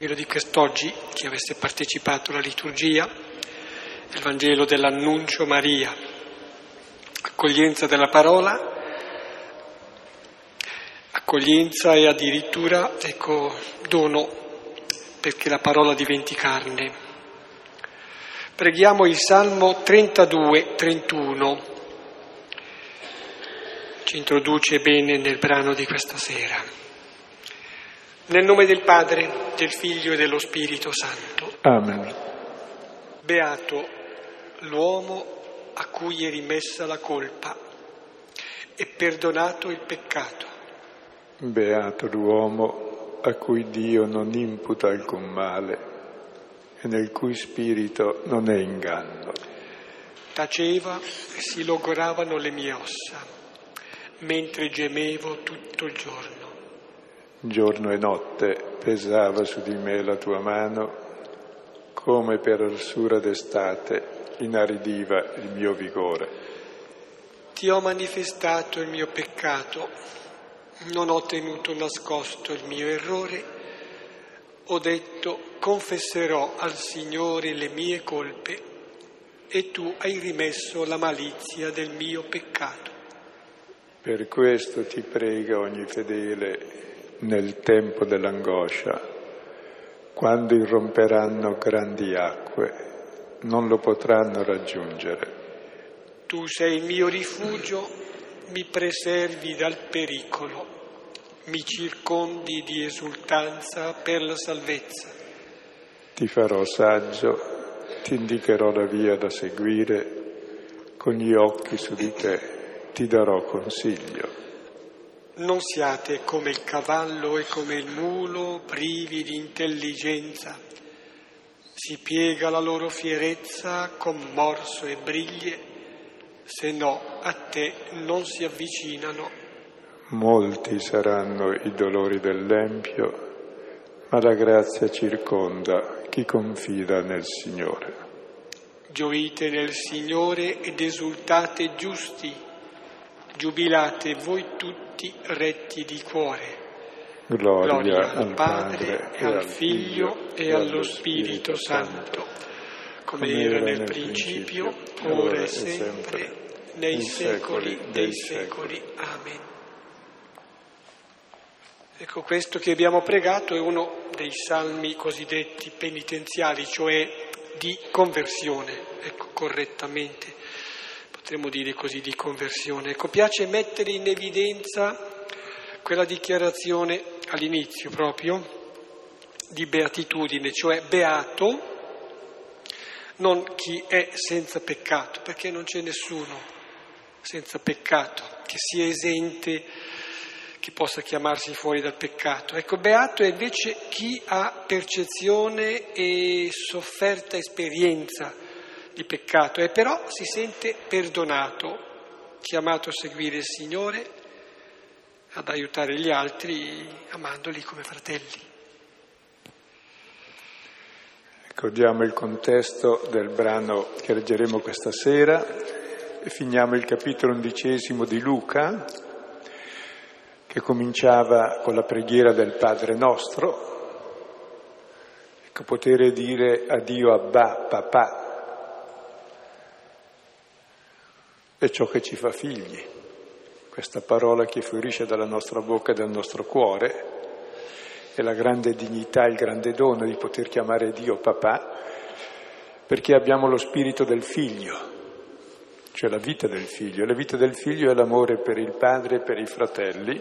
Vangelo di quest'oggi, chi avesse partecipato alla liturgia, il Vangelo dell'annuncio Maria, accoglienza della parola, accoglienza e addirittura, ecco, dono perché la parola diventi carne. Preghiamo il Salmo 32-31, ci introduce bene nel brano di questa sera. Nel nome del Padre, del Figlio e dello Spirito Santo. Amen. Beato l'uomo a cui è rimessa la colpa e perdonato il peccato. Beato l'uomo a cui Dio non imputa alcun male e nel cui spirito non è inganno. Taceva e si logoravano le mie ossa, mentre gemevo tutto il giorno. Giorno e notte pesava su di me la tua mano, come per arsura d'estate inaridiva il mio vigore. Ti ho manifestato il mio peccato, non ho tenuto nascosto il mio errore, ho detto confesserò al Signore le mie colpe e tu hai rimesso la malizia del mio peccato. Per questo ti prega ogni fedele nel tempo dell'angoscia, quando irromperanno grandi acque, non lo potranno raggiungere. Tu sei il mio rifugio, mi preservi dal pericolo, mi circondi di esultanza per la salvezza. Ti farò saggio, ti indicherò la via da seguire, con gli occhi su di te ti darò consiglio. Non siate come il cavallo e come il mulo, privi di intelligenza. Si piega la loro fierezza con morso e briglie, se no a te non si avvicinano. Molti saranno i dolori dell'empio, ma la grazia circonda chi confida nel Signore. Gioite nel Signore ed esultate giusti, giubilate voi tutti tutti retti di cuore. Gloria, Gloria al Padre e al Figlio e allo Spirito Santo, come era nel principio, ora e sempre, nei secoli dei secoli. Amen. Ecco, questo che abbiamo pregato è uno dei salmi cosiddetti penitenziali, cioè di conversione, ecco, correttamente potremmo dire così, di conversione. Ecco, piace mettere in evidenza quella dichiarazione all'inizio proprio di beatitudine, cioè beato non chi è senza peccato, perché non c'è nessuno senza peccato che sia esente, che possa chiamarsi fuori dal peccato. Ecco, beato è invece chi ha percezione e sofferta esperienza di peccato e però si sente perdonato, chiamato a seguire il Signore, ad aiutare gli altri amandoli come fratelli. Ecco, diamo il contesto del brano che leggeremo questa sera e finiamo il capitolo undicesimo di Luca, che cominciava con la preghiera del Padre nostro, ecco, poter dire a Dio Abba, papà, è ciò che ci fa figli. Questa parola che fiorisce dalla nostra bocca e dal nostro cuore è la grande dignità, il grande dono di poter chiamare Dio papà, perché abbiamo lo spirito del figlio, cioè la vita del figlio. La vita del figlio è l'amore per il padre e per i fratelli.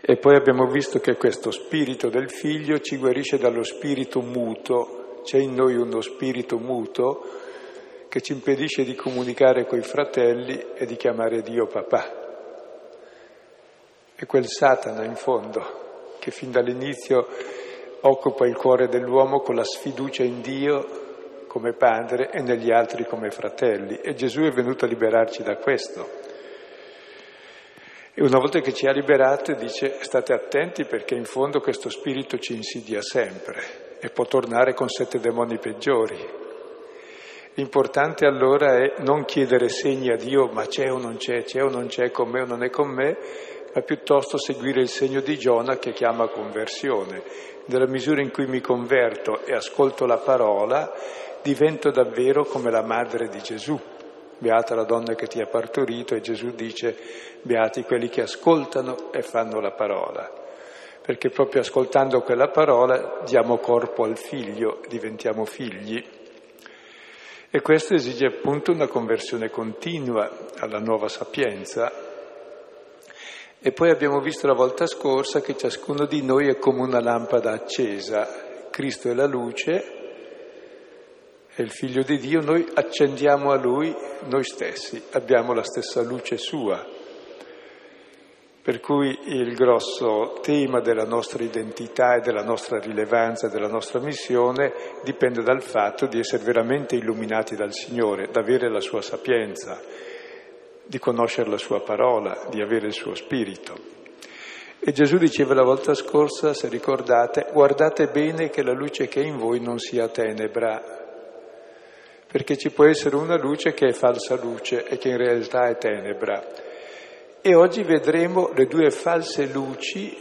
E poi abbiamo visto che questo spirito del figlio ci guarisce dallo spirito muto, c'è in noi uno spirito muto che ci impedisce di comunicare coi fratelli e di chiamare Dio papà. È quel Satana in fondo che fin dall'inizio occupa il cuore dell'uomo con la sfiducia in Dio come padre e negli altri come fratelli. E Gesù è venuto a liberarci da questo. E una volta che ci ha liberati dice state attenti perché in fondo questo spirito ci insidia sempre e può tornare con sette demoni peggiori. L'importante allora è non chiedere segni a Dio, ma c'è o non c'è, c'è o non c'è, con me o non è con me, ma piuttosto seguire il segno di Giona che chiama conversione. Nella misura in cui mi converto e ascolto la parola, divento davvero come la madre di Gesù. Beata la donna che ti ha partorito e Gesù dice beati quelli che ascoltano e fanno la parola. Perché proprio ascoltando quella parola diamo corpo al figlio, diventiamo figli. E questo esige appunto una conversione continua alla nuova sapienza. E poi abbiamo visto la volta scorsa che ciascuno di noi è come una lampada accesa. Cristo è la luce, è il figlio di Dio, noi accendiamo a lui noi stessi, abbiamo la stessa luce sua. Per cui il grosso tema della nostra identità e della nostra rilevanza, della nostra missione, dipende dal fatto di essere veramente illuminati dal Signore, di avere la sua sapienza, di conoscere la sua parola, di avere il suo spirito. E Gesù diceva la volta scorsa, se ricordate, guardate bene che la luce che è in voi non sia tenebra, perché ci può essere una luce che è falsa luce e che in realtà è tenebra. E oggi vedremo le due false luci,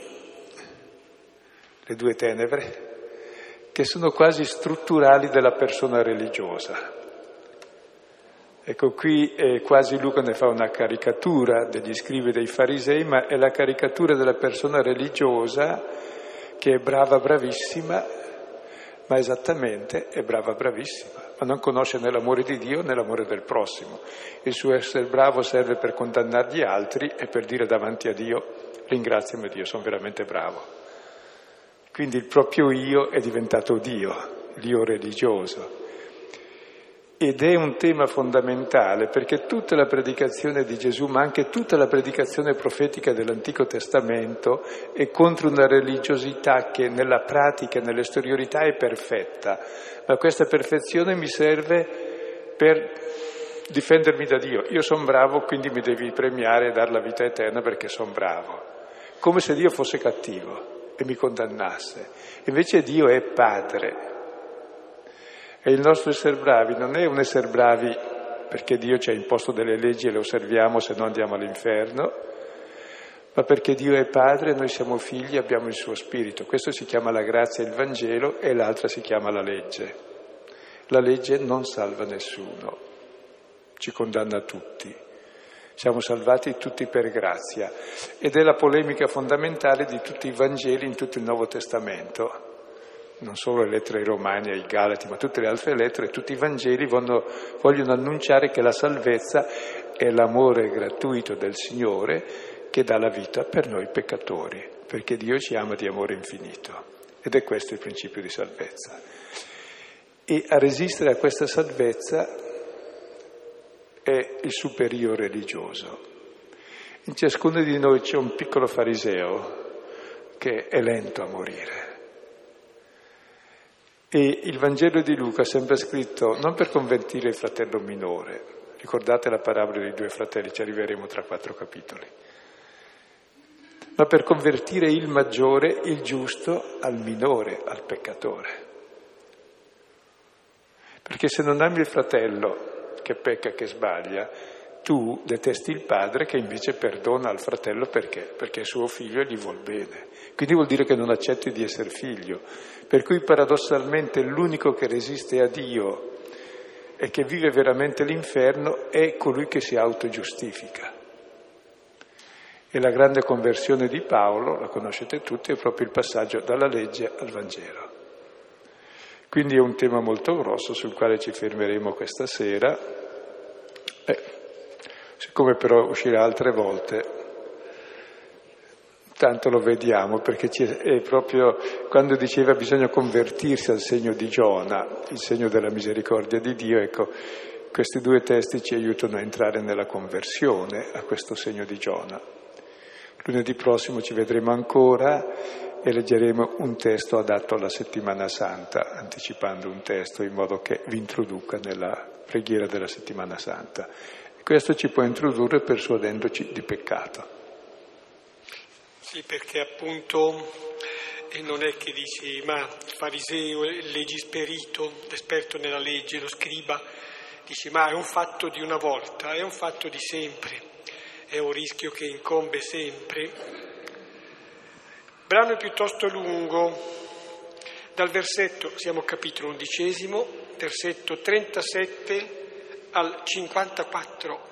le due tenebre, che sono quasi strutturali della persona religiosa. Ecco, qui eh, quasi Luca ne fa una caricatura degli scrivi dei farisei, ma è la caricatura della persona religiosa che è brava, bravissima, ma esattamente è brava, bravissima ma non conosce né l'amore di Dio né l'amore del prossimo. Il suo essere bravo serve per condannare gli altri e per dire davanti a Dio ringraziami Dio, sono veramente bravo. Quindi il proprio io è diventato Dio, l'io religioso. Ed è un tema fondamentale perché tutta la predicazione di Gesù, ma anche tutta la predicazione profetica dell'Antico Testamento, è contro una religiosità che nella pratica nell'esteriorità è perfetta, ma questa perfezione mi serve per difendermi da Dio. Io sono bravo, quindi mi devi premiare e dare la vita eterna perché sono bravo. Come se Dio fosse cattivo e mi condannasse. Invece Dio è padre. E il nostro essere bravi non è un essere bravi perché Dio ci ha imposto delle leggi e le osserviamo se no andiamo all'inferno, ma perché Dio è Padre, noi siamo figli, abbiamo il suo Spirito. Questo si chiama la grazia e il Vangelo e l'altra si chiama la legge. La legge non salva nessuno, ci condanna tutti. Siamo salvati tutti per grazia ed è la polemica fondamentale di tutti i Vangeli in tutto il Nuovo Testamento. Non solo le lettere ai Romani, ai Galati, ma tutte le altre lettere, tutti i Vangeli vogliono, vogliono annunciare che la salvezza è l'amore gratuito del Signore che dà la vita per noi peccatori, perché Dio ci ama di amore infinito. Ed è questo il principio di salvezza. E a resistere a questa salvezza è il superiore religioso. In ciascuno di noi c'è un piccolo fariseo che è lento a morire. E il Vangelo di Luca sembra scritto non per convertire il fratello minore, ricordate la parabola dei due fratelli, ci arriveremo tra quattro capitoli, ma per convertire il maggiore, il giusto, al minore, al peccatore. Perché se non ami il fratello che pecca, che sbaglia, tu detesti il padre che invece perdona al fratello perché? Perché è suo figlio e gli vuol bene. Quindi vuol dire che non accetti di essere figlio. Per cui paradossalmente l'unico che resiste a Dio e che vive veramente l'inferno è colui che si autogiustifica. E la grande conversione di Paolo, la conoscete tutti, è proprio il passaggio dalla legge al Vangelo. Quindi è un tema molto grosso sul quale ci fermeremo questa sera. Eh, siccome però uscirà altre volte, tanto lo vediamo, perché è proprio quando diceva bisogna convertirsi al segno di Giona, il segno della misericordia di Dio, ecco, questi due testi ci aiutano a entrare nella conversione a questo segno di Giona. Lunedì prossimo ci vedremo ancora e leggeremo un testo adatto alla settimana santa, anticipando un testo in modo che vi introduca nella preghiera della settimana santa. Questo ci può introdurre persuadendoci di peccato. Sì, perché appunto non è che dici, ma il fariseo, il legisperito, l'esperto nella legge, lo scriba, dice, ma è un fatto di una volta, è un fatto di sempre. è un rischio che incombe sempre. Il brano è piuttosto lungo, dal versetto, siamo capitolo undicesimo, versetto 37 al 54.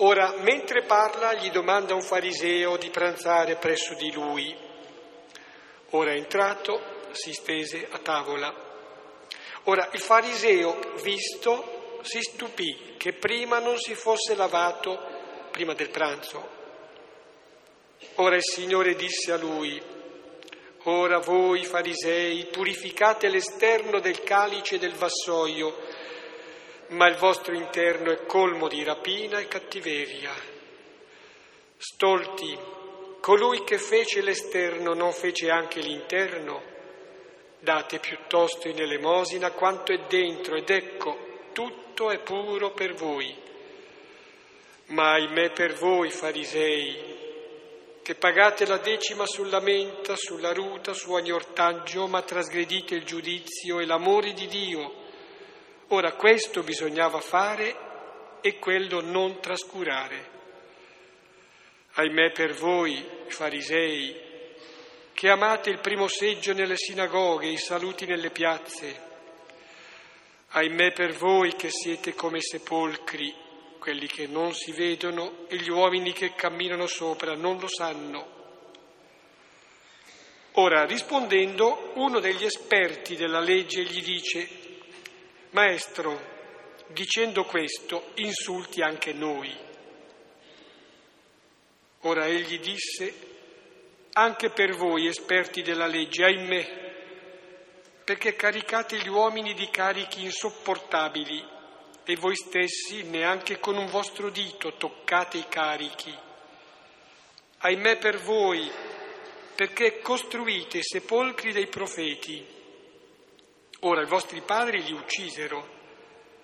Ora, mentre parla, gli domanda un fariseo di pranzare presso di lui. Ora entrato, si stese a tavola. Ora il fariseo, visto, si stupì che prima non si fosse lavato prima del pranzo. Ora il Signore disse a lui, ora voi farisei purificate l'esterno del calice e del vassoio, ma il vostro interno è colmo di rapina e cattiveria. Stolti, colui che fece l'esterno non fece anche l'interno? Date piuttosto in elemosina quanto è dentro ed ecco, tutto è puro per voi. Ma ahimè per voi, farisei, che pagate la decima sulla menta, sulla ruta, su ogni ortaggio, ma trasgredite il giudizio e l'amore di Dio. Ora questo bisognava fare e quello non trascurare. Ahimè per voi, farisei, che amate il primo seggio nelle sinagoghe, i saluti nelle piazze. Ahimè per voi che siete come sepolcri quelli che non si vedono e gli uomini che camminano sopra non lo sanno. Ora, rispondendo, uno degli esperti della legge gli dice, Maestro, dicendo questo, insulti anche noi. Ora egli disse, anche per voi esperti della legge, ahimè, perché caricate gli uomini di carichi insopportabili e voi stessi neanche con un vostro dito toccate i carichi. Ahimè per voi, perché costruite sepolcri dei profeti. Ora i vostri padri li uccisero.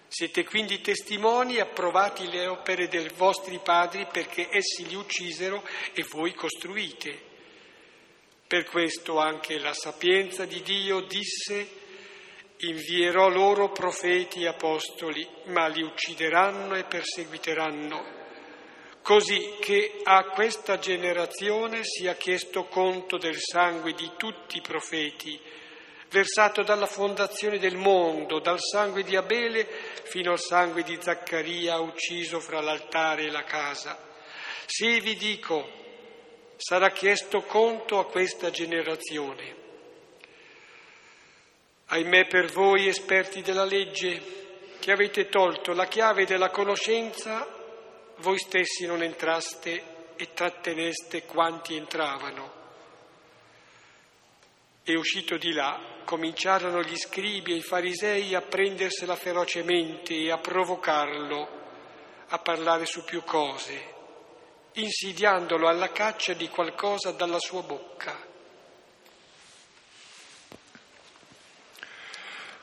Siete quindi testimoni approvati le opere dei vostri padri perché essi li uccisero e voi costruite. Per questo anche la sapienza di Dio disse invierò loro profeti e apostoli, ma li uccideranno e perseguiteranno, così che a questa generazione sia chiesto conto del sangue di tutti i profeti, versato dalla fondazione del mondo, dal sangue di Abele fino al sangue di Zaccaria ucciso fra l'altare e la casa. Sì, vi dico, sarà chiesto conto a questa generazione. Ahimè per voi esperti della legge, che avete tolto la chiave della conoscenza, voi stessi non entraste e tratteneste quanti entravano. E uscito di là, cominciarono gli scribi e i farisei a prendersela ferocemente e a provocarlo a parlare su più cose, insidiandolo alla caccia di qualcosa dalla sua bocca.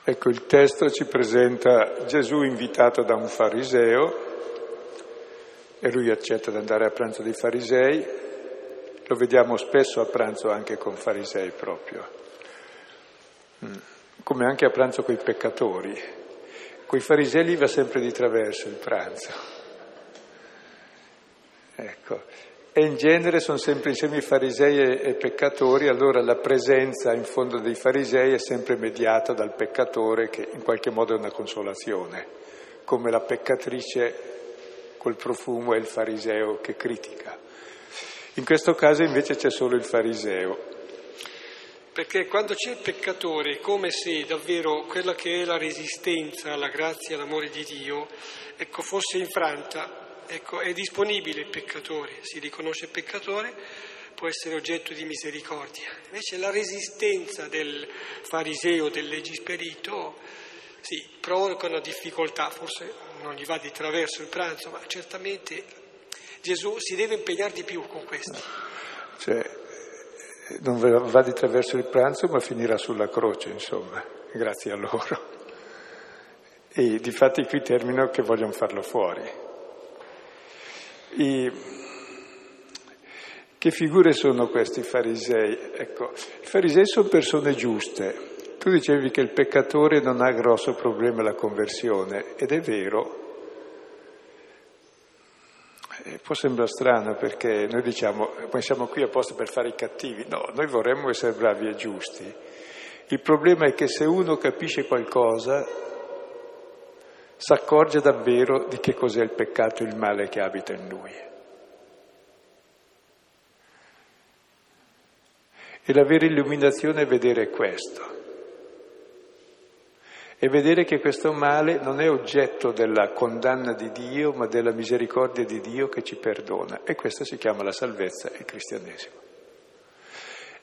Ecco, il testo ci presenta Gesù invitato da un fariseo e lui accetta di andare a pranzo dei farisei. Lo vediamo spesso a pranzo anche con farisei proprio. Come anche a pranzo con i peccatori. Con i farisei va sempre di traverso il pranzo. Ecco, e in genere sono sempre insieme i farisei e, e peccatori, allora la presenza in fondo dei farisei è sempre mediata dal peccatore che in qualche modo è una consolazione, come la peccatrice col profumo e il fariseo che critica. In questo caso invece c'è solo il fariseo. Perché quando c'è il peccatore come se davvero quella che è la resistenza alla grazia e all'amore di Dio ecco, fosse infranta Ecco, è disponibile il peccatore, si riconosce peccatore, può essere oggetto di misericordia. Invece la resistenza del fariseo, del legisperito, sì, provocano difficoltà, forse non gli va di traverso il pranzo, ma certamente Gesù si deve impegnare di più con questi. Cioè, non va di traverso il pranzo, ma finirà sulla croce, insomma, grazie a loro. E di fatti qui termino che vogliono farlo fuori. I... Che figure sono questi farisei? Ecco, i farisei sono persone giuste, Tu dicevi che il peccatore non ha grosso problema la conversione, ed è vero. Eh, può sembrare strano perché noi diciamo, noi siamo qui apposta per fare i cattivi. No, noi vorremmo essere bravi e giusti. Il problema è che se uno capisce qualcosa, si accorge davvero di che cos'è il peccato e il male che abita in lui. E la vera illuminazione è vedere questo e vedere che questo male non è oggetto della condanna di Dio, ma della misericordia di Dio che ci perdona. E questa si chiama la salvezza e il cristianesimo.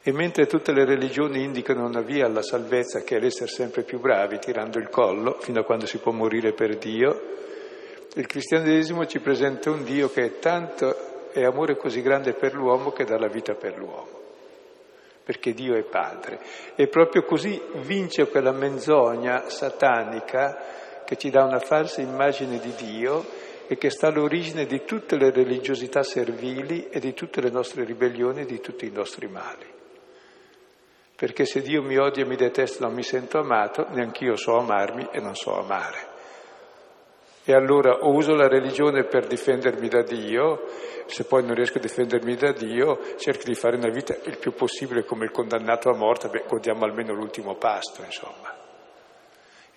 E mentre tutte le religioni indicano una via alla salvezza che è l'essere sempre più bravi, tirando il collo, fino a quando si può morire per Dio, il cristianesimo ci presenta un Dio che è tanto e amore così grande per l'uomo che dà la vita per l'uomo perché Dio è Padre. E proprio così vince quella menzogna satanica che ci dà una falsa immagine di Dio e che sta all'origine di tutte le religiosità servili e di tutte le nostre ribellioni e di tutti i nostri mali. Perché se Dio mi odia e mi detesta non mi sento amato, neanch'io so amarmi e non so amare. E allora o uso la religione per difendermi da Dio, se poi non riesco a difendermi da Dio, cerco di fare una vita il più possibile come il condannato a morte, beh, godiamo almeno l'ultimo pasto, insomma.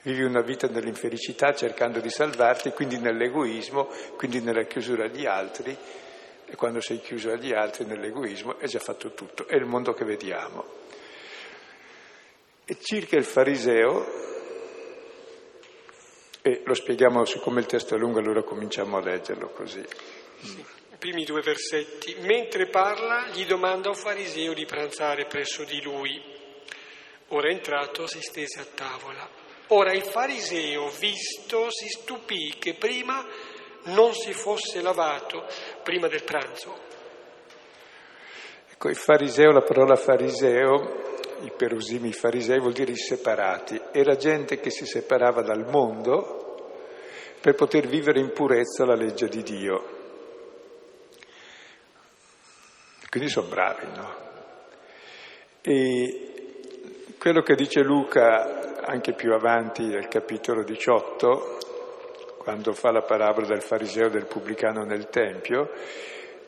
Vivi una vita nell'infelicità cercando di salvarti, quindi nell'egoismo, quindi nella chiusura agli altri, e quando sei chiuso agli altri nell'egoismo è già fatto tutto, è il mondo che vediamo. E circa il fariseo, e lo spieghiamo, siccome il testo è lungo, allora cominciamo a leggerlo così. Sì, I primi due versetti. Mentre parla, gli domanda un fariseo di pranzare presso di lui. Ora entrato, si stese a tavola. Ora il fariseo, visto, si stupì che prima non si fosse lavato prima del pranzo. Ecco, il fariseo, la parola fariseo i perusimi farisei vuol dire i separati, era gente che si separava dal mondo per poter vivere in purezza la legge di Dio. Quindi sono bravi, no? E quello che dice Luca anche più avanti nel capitolo 18, quando fa la parabola del fariseo e del pubblicano nel Tempio,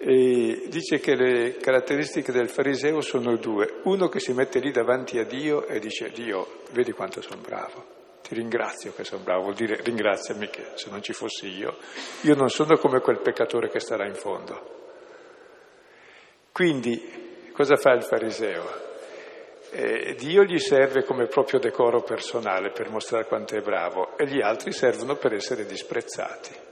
e dice che le caratteristiche del fariseo sono due. Uno che si mette lì davanti a Dio e dice Dio, vedi quanto sono bravo, ti ringrazio che sono bravo, vuol dire ringraziami che se non ci fossi io, io non sono come quel peccatore che starà in fondo. Quindi cosa fa il fariseo? Eh, Dio gli serve come proprio decoro personale per mostrare quanto è bravo e gli altri servono per essere disprezzati.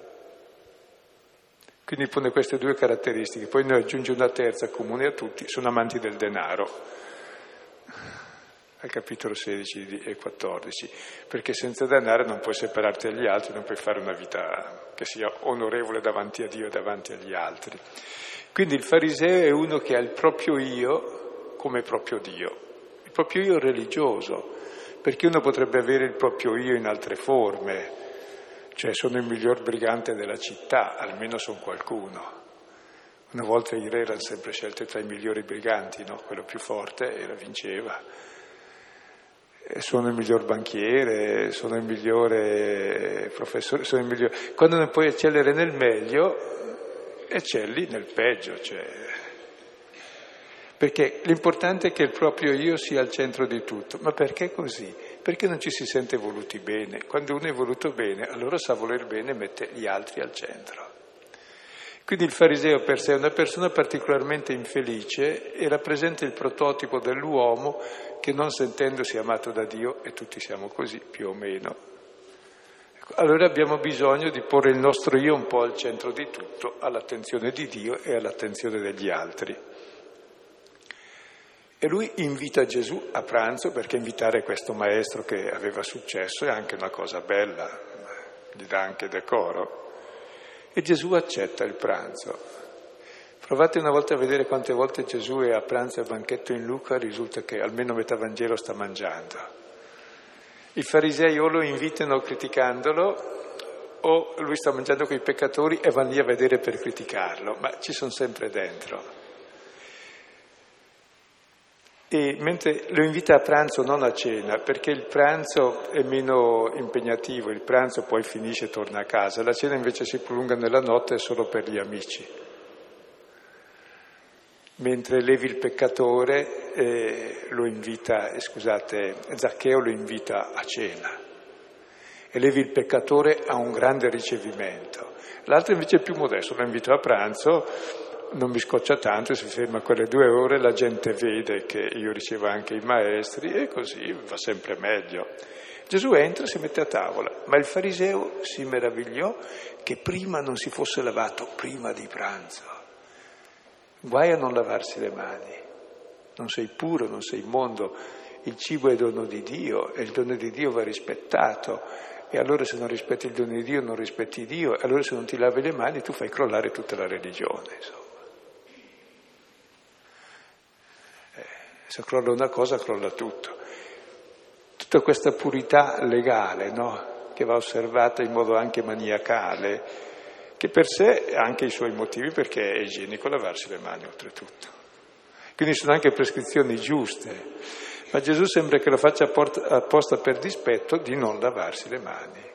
Quindi pone queste due caratteristiche, poi ne aggiunge una terza comune a tutti, sono amanti del denaro, al capitolo 16 e 14, perché senza denaro non puoi separarti dagli altri, non puoi fare una vita che sia onorevole davanti a Dio e davanti agli altri. Quindi il fariseo è uno che ha il proprio io come proprio Dio, il proprio io religioso, perché uno potrebbe avere il proprio io in altre forme, cioè sono il miglior brigante della città, almeno sono qualcuno. Una volta i re erano sempre scelti tra i migliori briganti, no? quello più forte e la vinceva. Sono il miglior banchiere, sono il migliore professore, sono il migliore... Quando non puoi eccellere nel meglio, eccelli nel peggio. Cioè... Perché l'importante è che il proprio io sia al centro di tutto. Ma perché così? Perché non ci si sente voluti bene. Quando uno è voluto bene, allora sa voler bene e mette gli altri al centro. Quindi il fariseo per sé è una persona particolarmente infelice e rappresenta il prototipo dell'uomo che non sentendosi amato da Dio, e tutti siamo così più o meno, ecco, allora abbiamo bisogno di porre il nostro io un po' al centro di tutto, all'attenzione di Dio e all'attenzione degli altri. E lui invita Gesù a pranzo perché invitare questo maestro che aveva successo è anche una cosa bella, gli dà anche decoro. E Gesù accetta il pranzo. Provate una volta a vedere quante volte Gesù è a pranzo e a banchetto in Luca, risulta che almeno metà Vangelo sta mangiando. I farisei o lo invitano criticandolo o lui sta mangiando con i peccatori e vanno lì a vedere per criticarlo, ma ci sono sempre dentro. E mentre lo invita a pranzo, non a cena, perché il pranzo è meno impegnativo, il pranzo poi finisce e torna a casa, la cena invece si prolunga nella notte solo per gli amici. Mentre Levi il peccatore eh, lo invita, eh, scusate, Zaccheo lo invita a cena. E Levi il peccatore ha un grande ricevimento. L'altro invece è più modesto, lo invita a pranzo, non mi scoccia tanto, si ferma quelle due ore, la gente vede che io ricevo anche i maestri e così va sempre meglio. Gesù entra e si mette a tavola, ma il fariseo si meravigliò che prima non si fosse lavato, prima di pranzo. Guai a non lavarsi le mani, non sei puro, non sei mondo, il cibo è dono di Dio e il dono di Dio va rispettato. E allora se non rispetti il dono di Dio non rispetti Dio, e allora se non ti lavi le mani tu fai crollare tutta la religione. Insomma. Se crolla una cosa, crolla tutto. Tutta questa purità legale, no? Che va osservata in modo anche maniacale, che per sé ha anche i suoi motivi perché è igienico lavarsi le mani oltretutto. Quindi sono anche prescrizioni giuste, ma Gesù sembra che lo faccia apposta per dispetto di non lavarsi le mani.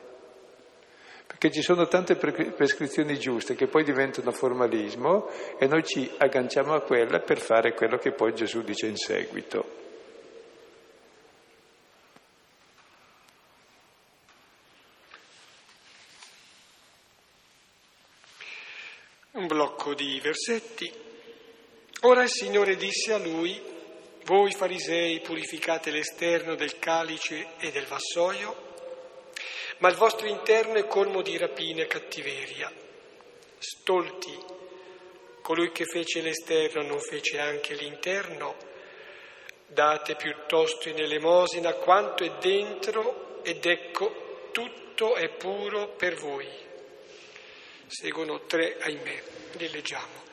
Perché ci sono tante prescrizioni giuste che poi diventano formalismo e noi ci agganciamo a quella per fare quello che poi Gesù dice in seguito. Un blocco di versetti. Ora il Signore disse a lui, voi farisei purificate l'esterno del calice e del vassoio, ma il vostro interno è colmo di rapina e cattiveria. Stolti, colui che fece l'esterno non fece anche l'interno, date piuttosto in elemosina quanto è dentro ed ecco tutto è puro per voi. Seguono tre, ahimè, li leggiamo.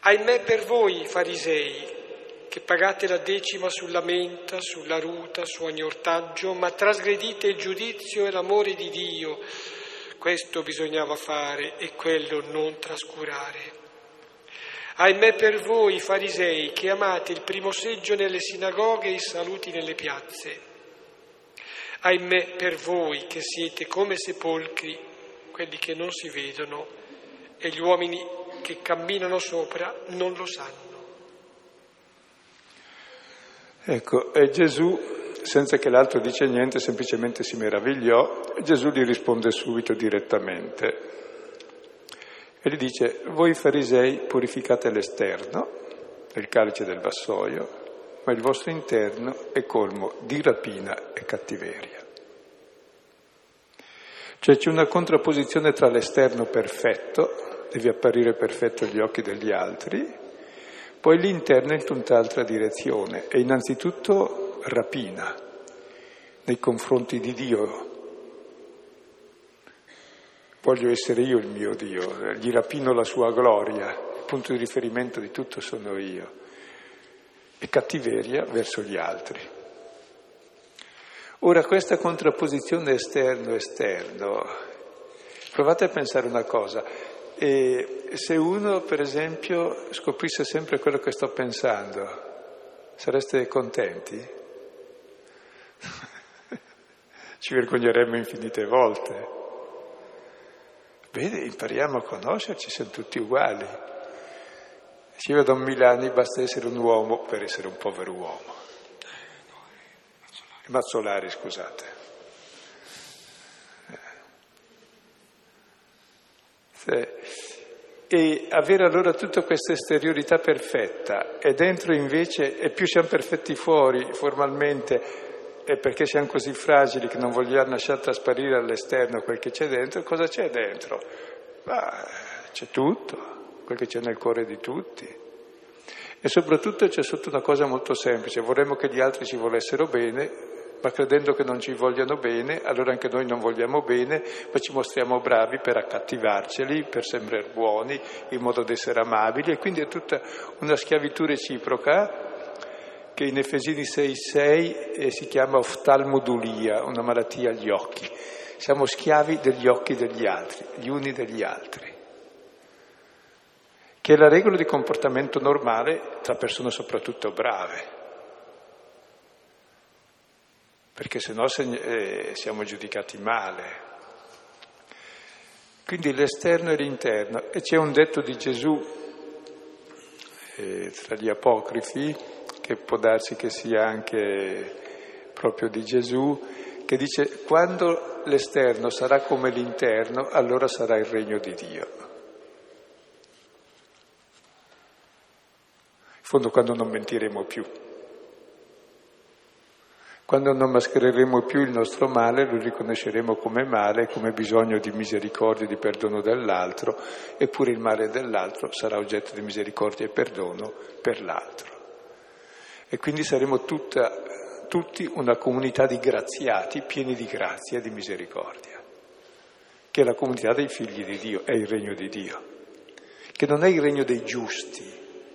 Ahimè per voi, farisei, che pagate la decima sulla menta, sulla ruta, su ogni ortaggio, ma trasgredite il giudizio e l'amore di Dio. Questo bisognava fare e quello non trascurare. Ahimè per voi, farisei, che amate il primo seggio nelle sinagoghe e i saluti nelle piazze. Ahimè per voi che siete come sepolcri, quelli che non si vedono, e gli uomini che camminano sopra non lo sanno. Ecco, e Gesù, senza che l'altro dice niente, semplicemente si meravigliò, Gesù gli risponde subito direttamente. E gli dice, voi farisei purificate l'esterno, il calice del vassoio, ma il vostro interno è colmo di rapina e cattiveria. Cioè c'è una contrapposizione tra l'esterno perfetto, deve apparire perfetto agli occhi degli altri, poi l'interno in tutt'altra direzione e innanzitutto rapina nei confronti di Dio. Voglio essere io il mio Dio, gli rapino la sua gloria, il punto di riferimento di tutto sono io. E cattiveria verso gli altri. Ora questa contrapposizione esterno-esterno, provate a pensare una cosa, e se uno, per esempio, scoprisse sempre quello che sto pensando, sareste contenti? Ci vergogneremmo infinite volte. Bene, impariamo a conoscerci, siamo tutti uguali. Un mille anni basta essere un uomo per essere un povero uomo. Mazzolari, scusate. E avere allora tutta questa esteriorità perfetta e dentro invece, e più siamo perfetti fuori formalmente, e perché siamo così fragili che non vogliamo lasciare trasparire all'esterno quel che c'è dentro, cosa c'è dentro? Ma c'è tutto, quel che c'è nel cuore di tutti. E soprattutto c'è sotto una cosa molto semplice, vorremmo che gli altri ci volessero bene, ma credendo che non ci vogliano bene, allora anche noi non vogliamo bene, ma ci mostriamo bravi per accattivarceli, per sembrare buoni, in modo da essere amabili, e quindi è tutta una schiavitù reciproca che in Efesini 6,6 eh, si chiama oftalmodulia, una malattia agli occhi. Siamo schiavi degli occhi degli altri, gli uni degli altri, che è la regola di comportamento normale tra persone soprattutto brave. Perché sennò eh, siamo giudicati male. Quindi l'esterno e l'interno. E c'è un detto di Gesù eh, tra gli apocrifi, che può darsi che sia anche proprio di Gesù, che dice quando l'esterno sarà come l'interno, allora sarà il regno di Dio. In fondo quando non mentiremo più. Quando non maschereremo più il nostro male, lo riconosceremo come male, come bisogno di misericordia e di perdono dell'altro, eppure il male dell'altro sarà oggetto di misericordia e perdono per l'altro. E quindi saremo tutta, tutti una comunità di graziati, pieni di grazia e di misericordia, che è la comunità dei figli di Dio, è il regno di Dio, che non è il regno dei giusti,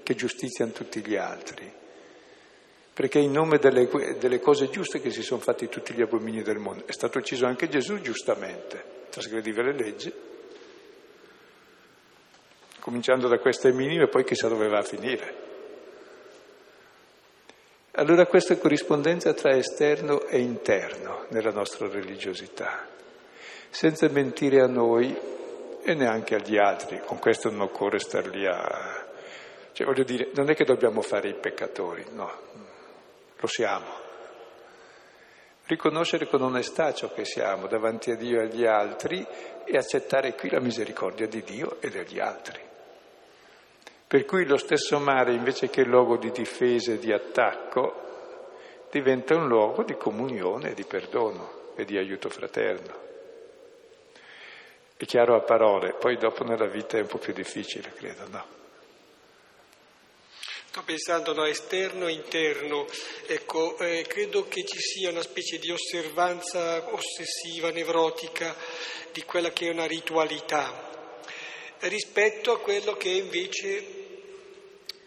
che giustiziano tutti gli altri, perché in nome delle, delle, cose giuste che si sono fatti tutti gli abomini del mondo. È stato ucciso anche Gesù giustamente, trasgrediva le leggi, cominciando da queste minime, poi chissà dove va a finire. Allora questa corrispondenza tra esterno e interno nella nostra religiosità, senza mentire a noi e neanche agli altri, con questo non occorre star lì a... Cioè voglio dire, non è che dobbiamo fare i peccatori, no, lo siamo. Riconoscere con onestà ciò che siamo davanti a Dio e agli altri e accettare qui la misericordia di Dio e degli altri. Per cui lo stesso mare, invece che luogo di difesa e di attacco, diventa un luogo di comunione di perdono e di aiuto fraterno. È chiaro a parole, poi dopo nella vita è un po' più difficile, credo, no? Sto pensando no, esterno e interno, ecco, eh, credo che ci sia una specie di osservanza ossessiva, nevrotica di quella che è una ritualità, rispetto a quello che invece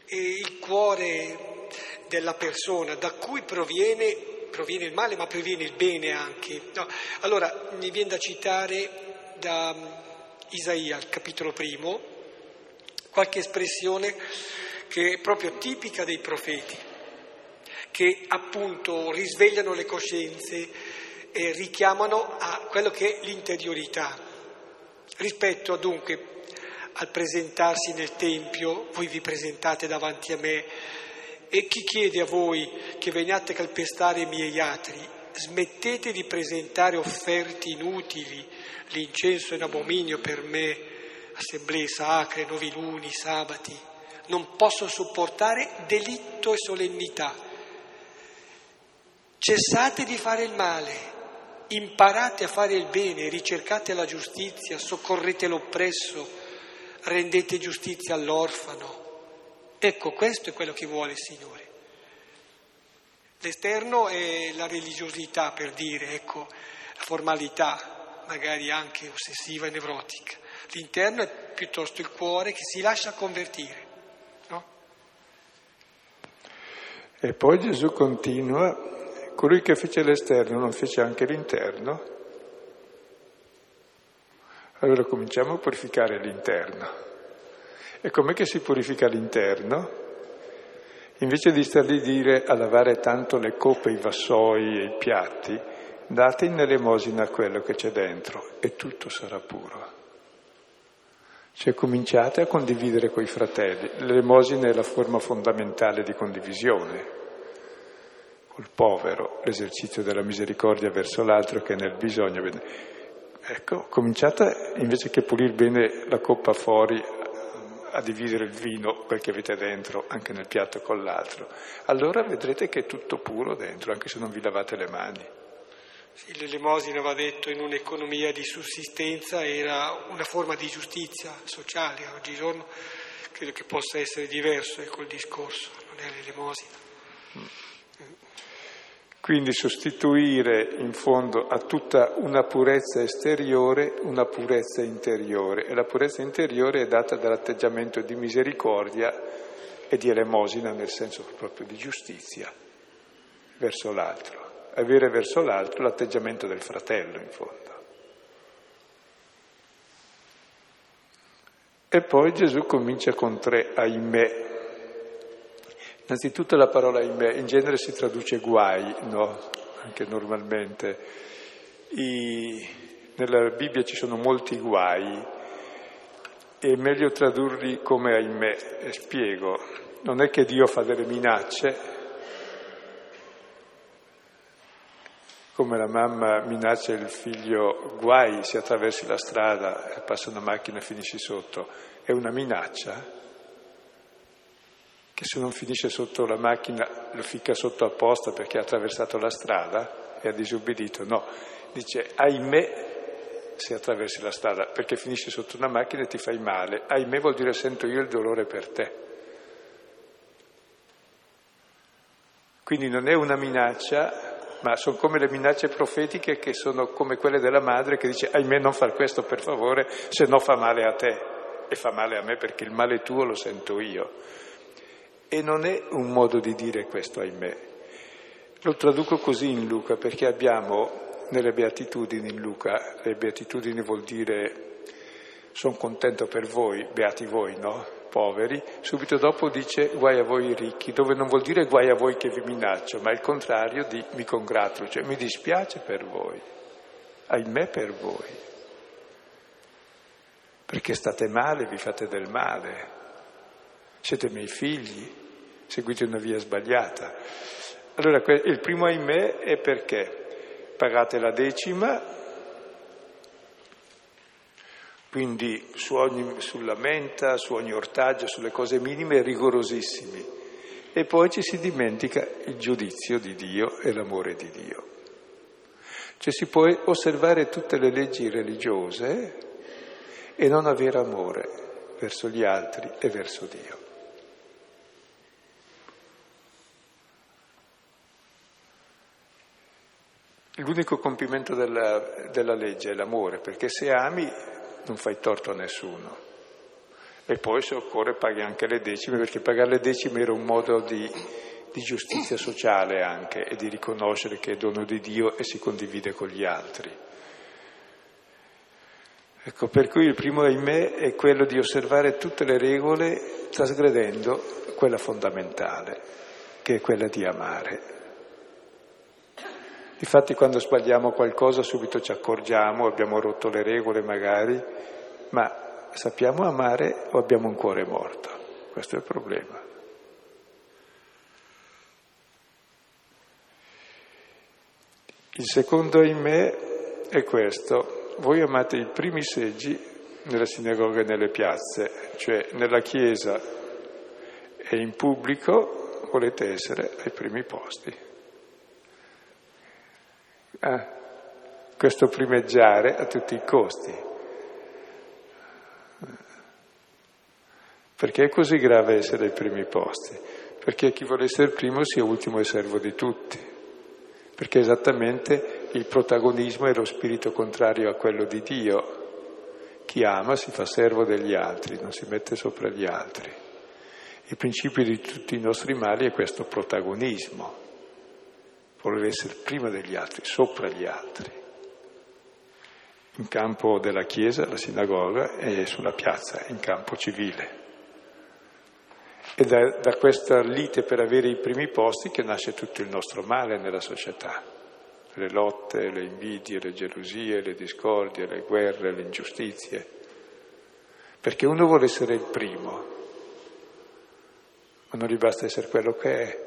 è il cuore della persona, da cui proviene, proviene il male, ma proviene il bene anche. No, allora, mi viene da citare da Isaia, il capitolo primo, qualche espressione che è proprio tipica dei profeti, che appunto risvegliano le coscienze e richiamano a quello che è l'interiorità. Rispetto dunque al presentarsi nel Tempio, voi vi presentate davanti a me e chi chiede a voi che veniate a calpestare i miei atri, smettete di presentare offerte inutili, l'incenso un abominio per me, assemblee sacre, noviluni, sabati non posso sopportare delitto e solennità. Cessate di fare il male, imparate a fare il bene, ricercate la giustizia, soccorrete l'oppresso, rendete giustizia all'orfano. Ecco, questo è quello che vuole il Signore. L'esterno è la religiosità, per dire, ecco, la formalità, magari anche ossessiva e nevrotica. L'interno è piuttosto il cuore che si lascia convertire. E poi Gesù continua, colui che fece l'esterno non fece anche l'interno? Allora cominciamo a purificare l'interno. E com'è che si purifica l'interno? Invece di star lì dire a lavare tanto le coppe, i vassoi e i piatti, date in elemosina quello che c'è dentro e tutto sarà puro. Cioè cominciate a condividere con i fratelli. L'elemosina è la forma fondamentale di condivisione. Col povero, l'esercizio della misericordia verso l'altro che è nel bisogno. Ecco, cominciate invece che pulire bene la coppa fuori a dividere il vino, quel che avete dentro, anche nel piatto con l'altro. Allora vedrete che è tutto puro dentro, anche se non vi lavate le mani. L'elemosina, va detto, in un'economia di sussistenza era una forma di giustizia sociale. Oggigiorno credo che possa essere diverso ecco, il discorso, non è l'elemosina. Quindi sostituire in fondo a tutta una purezza esteriore una purezza interiore e la purezza interiore è data dall'atteggiamento di misericordia e di elemosina nel senso proprio di giustizia verso l'altro avere verso l'altro l'atteggiamento del fratello in fondo. E poi Gesù comincia con tre ahimè. Innanzitutto la parola ahimè in genere si traduce guai, no? anche normalmente. I, nella Bibbia ci sono molti guai è meglio tradurli come ahimè, e spiego. Non è che Dio fa delle minacce, come la mamma minaccia il figlio guai se attraversi la strada e passa una macchina e finisci sotto, è una minaccia che se non finisce sotto la macchina lo ficca sotto apposta perché ha attraversato la strada e ha disobbedito, no, dice ahimè se attraversi la strada perché finisci sotto una macchina e ti fai male, ahimè vuol dire sento io il dolore per te. Quindi non è una minaccia, ma sono come le minacce profetiche che sono come quelle della madre che dice ahimè non far questo per favore, se no fa male a te e fa male a me perché il male tuo lo sento io. E non è un modo di dire questo ahimè. Lo traduco così in Luca perché abbiamo nelle beatitudini in Luca, le beatitudini vuol dire sono contento per voi, beati voi, no? Poveri, subito dopo dice guai a voi ricchi, dove non vuol dire guai a voi che vi minaccio, ma il contrario di mi congratulo, cioè mi dispiace per voi, ahimè per voi, perché state male, vi fate del male, siete miei figli, seguite una via sbagliata. Allora il primo ahimè è perché? Pagate la decima quindi su ogni, sulla menta, su ogni ortaggio, sulle cose minime rigorosissimi. E poi ci si dimentica il giudizio di Dio e l'amore di Dio. Cioè si può osservare tutte le leggi religiose e non avere amore verso gli altri e verso Dio. L'unico compimento della, della legge è l'amore, perché se ami non fai torto a nessuno. E poi se occorre paghi anche le decime, perché pagare le decime era un modo di, di giustizia sociale anche e di riconoscere che è dono di Dio e si condivide con gli altri. Ecco, per cui il primo ahimè è quello di osservare tutte le regole trasgredendo quella fondamentale, che è quella di amare. Infatti quando sbagliamo qualcosa subito ci accorgiamo, abbiamo rotto le regole magari, ma sappiamo amare o abbiamo un cuore morto? Questo è il problema. Il secondo in me è questo, voi amate i primi seggi nella sinagoga e nelle piazze, cioè nella chiesa e in pubblico volete essere ai primi posti. Ah, questo primeggiare a tutti i costi. Perché è così grave essere ai primi posti? Perché chi vuole essere primo sia ultimo e servo di tutti. Perché esattamente il protagonismo è lo spirito contrario a quello di Dio. Chi ama si fa servo degli altri, non si mette sopra gli altri. Il principio di tutti i nostri mali è questo protagonismo voler essere prima degli altri, sopra gli altri. In campo della chiesa, la sinagoga, e sulla piazza, in campo civile. E da, da questa lite per avere i primi posti che nasce tutto il nostro male nella società. Le lotte, le invidie, le gelosie, le discordie, le guerre, le ingiustizie. Perché uno vuole essere il primo, ma non gli basta essere quello che è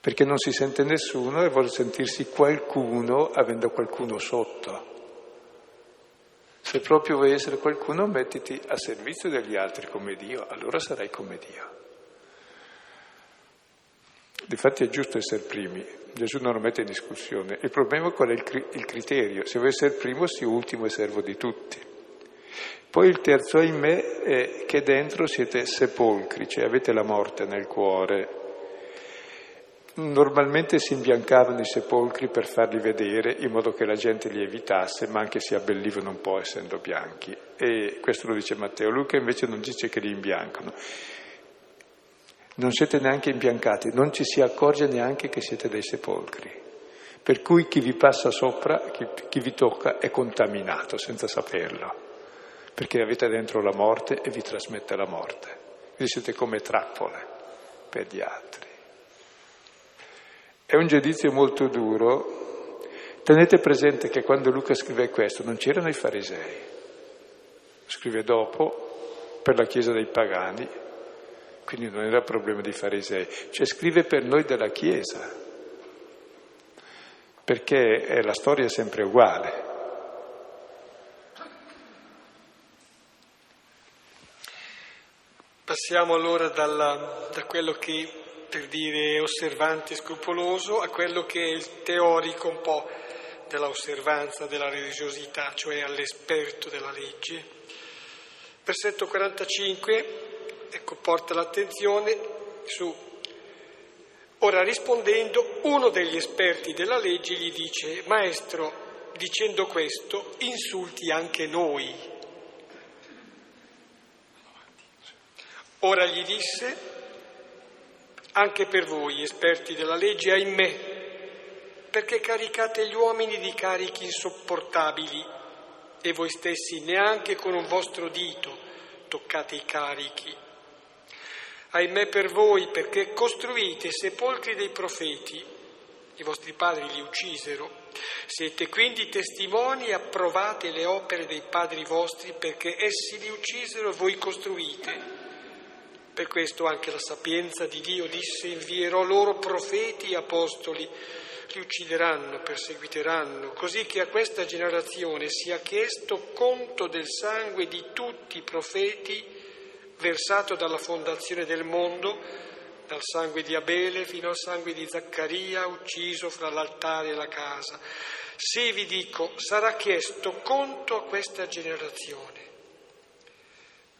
perché non si sente nessuno e vuole sentirsi qualcuno avendo qualcuno sotto. Se proprio vuoi essere qualcuno, mettiti a servizio degli altri come Dio, allora sarai come Dio. Difatti è giusto essere primi, Gesù non lo mette in discussione. Il problema qual è il criterio? Se vuoi essere primo, sii ultimo e servo di tutti. Poi il terzo, ahimè, è che dentro siete sepolcri, cioè avete la morte nel cuore, Normalmente si imbiancavano i sepolcri per farli vedere in modo che la gente li evitasse, ma anche si abbellivano un po' essendo bianchi. E questo lo dice Matteo. Luca invece non dice che li imbiancano. Non siete neanche imbiancati, non ci si accorge neanche che siete dei sepolcri. Per cui chi vi passa sopra, chi, chi vi tocca, è contaminato senza saperlo, perché avete dentro la morte e vi trasmette la morte. Quindi siete come trappole per gli altri. È un giudizio molto duro. Tenete presente che quando Luca scrive questo non c'erano i farisei, scrive dopo per la Chiesa dei pagani, quindi non era problema dei farisei, cioè scrive per noi della Chiesa, perché la storia è sempre uguale. Passiamo allora dalla, da quello che per dire osservante scrupoloso a quello che è il teorico un po' della osservanza, della religiosità, cioè all'esperto della legge. Versetto 45, ecco, porta l'attenzione su Ora rispondendo, uno degli esperti della legge gli dice, Maestro, dicendo questo, insulti anche noi. Ora gli disse, anche per voi, esperti della legge, ahimè, perché caricate gli uomini di carichi insopportabili e voi stessi neanche con un vostro dito toccate i carichi. Ahimè per voi, perché costruite sepolcri dei profeti, i vostri padri li uccisero. Siete quindi testimoni e approvate le opere dei padri vostri perché essi li uccisero e voi costruite. Per questo anche la sapienza di Dio disse invierò loro profeti e apostoli, li uccideranno, perseguiteranno, così che a questa generazione sia chiesto conto del sangue di tutti i profeti versato dalla fondazione del mondo, dal sangue di Abele fino al sangue di Zaccaria, ucciso fra l'altare e la casa. Sì, vi dico, sarà chiesto conto a questa generazione.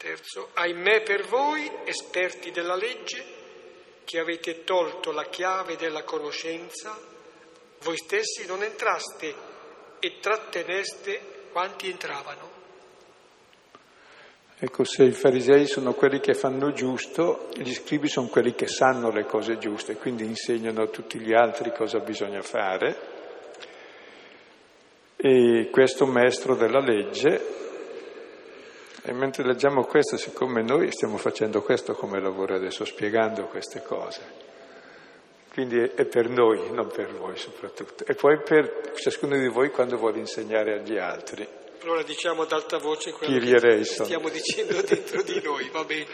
Terzo, ahimè per voi, esperti della legge, che avete tolto la chiave della conoscenza, voi stessi non entraste e tratteneste quanti entravano. Ecco, se i farisei sono quelli che fanno giusto, gli scribi sono quelli che sanno le cose giuste, quindi insegnano a tutti gli altri cosa bisogna fare. E questo maestro della legge e mentre leggiamo questo, siccome noi stiamo facendo questo come lavoro adesso, spiegando queste cose, quindi è per noi, non per voi soprattutto, e poi per ciascuno di voi quando vuole insegnare agli altri. Allora diciamo ad alta voce quello Kyrie che stiamo dicendo dentro di noi, va bene?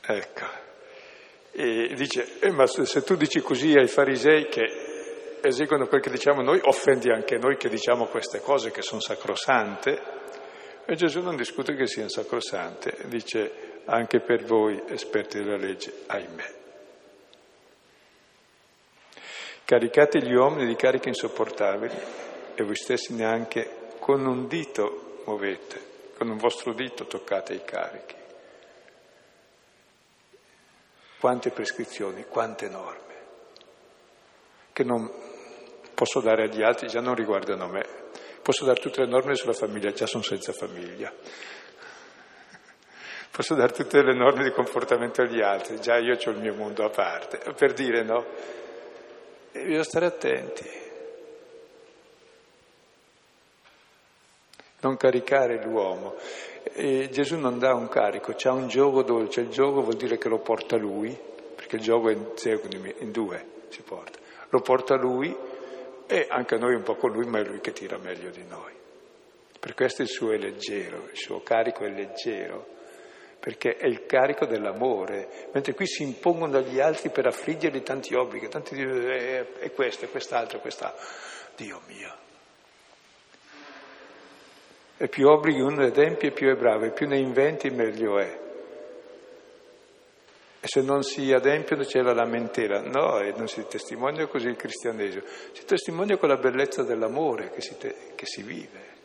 Ecco. E dice, eh, ma se tu dici così ai farisei che eseguono quel che diciamo noi, offendi anche noi che diciamo queste cose che sono sacrosante. E Gesù non discute che siano sacrosante, dice anche per voi esperti della legge, ahimè. Caricate gli uomini di cariche insopportabili e voi stessi neanche con un dito muovete, con un vostro dito toccate i carichi. Quante prescrizioni, quante norme, che non posso dare agli altri, già non riguardano me, Posso dare tutte le norme sulla famiglia, già sono senza famiglia. Posso dare tutte le norme di comportamento agli altri, già io ho il mio mondo a parte. Per dire no, e bisogna stare attenti. Non caricare l'uomo. E Gesù non dà un carico, c'ha un gioco dolce, il gioco vuol dire che lo porta lui, perché il gioco è in, in due si porta. Lo porta lui e anche noi un po' con lui, ma è lui che tira meglio di noi. Per questo il suo è leggero, il suo carico è leggero, perché è il carico dell'amore, mentre qui si impongono agli altri per affliggerli tanti obblighi, tanti è, è questo, è quest'altro, è quest'altro. Dio mio. E più obblighi uno adempie, più è bravo, e più ne inventi, meglio è. E se non si adempiono c'è la lamentela. No, e non si testimonia così il cristianesimo, si testimonia con la bellezza dell'amore che si, te, che si vive.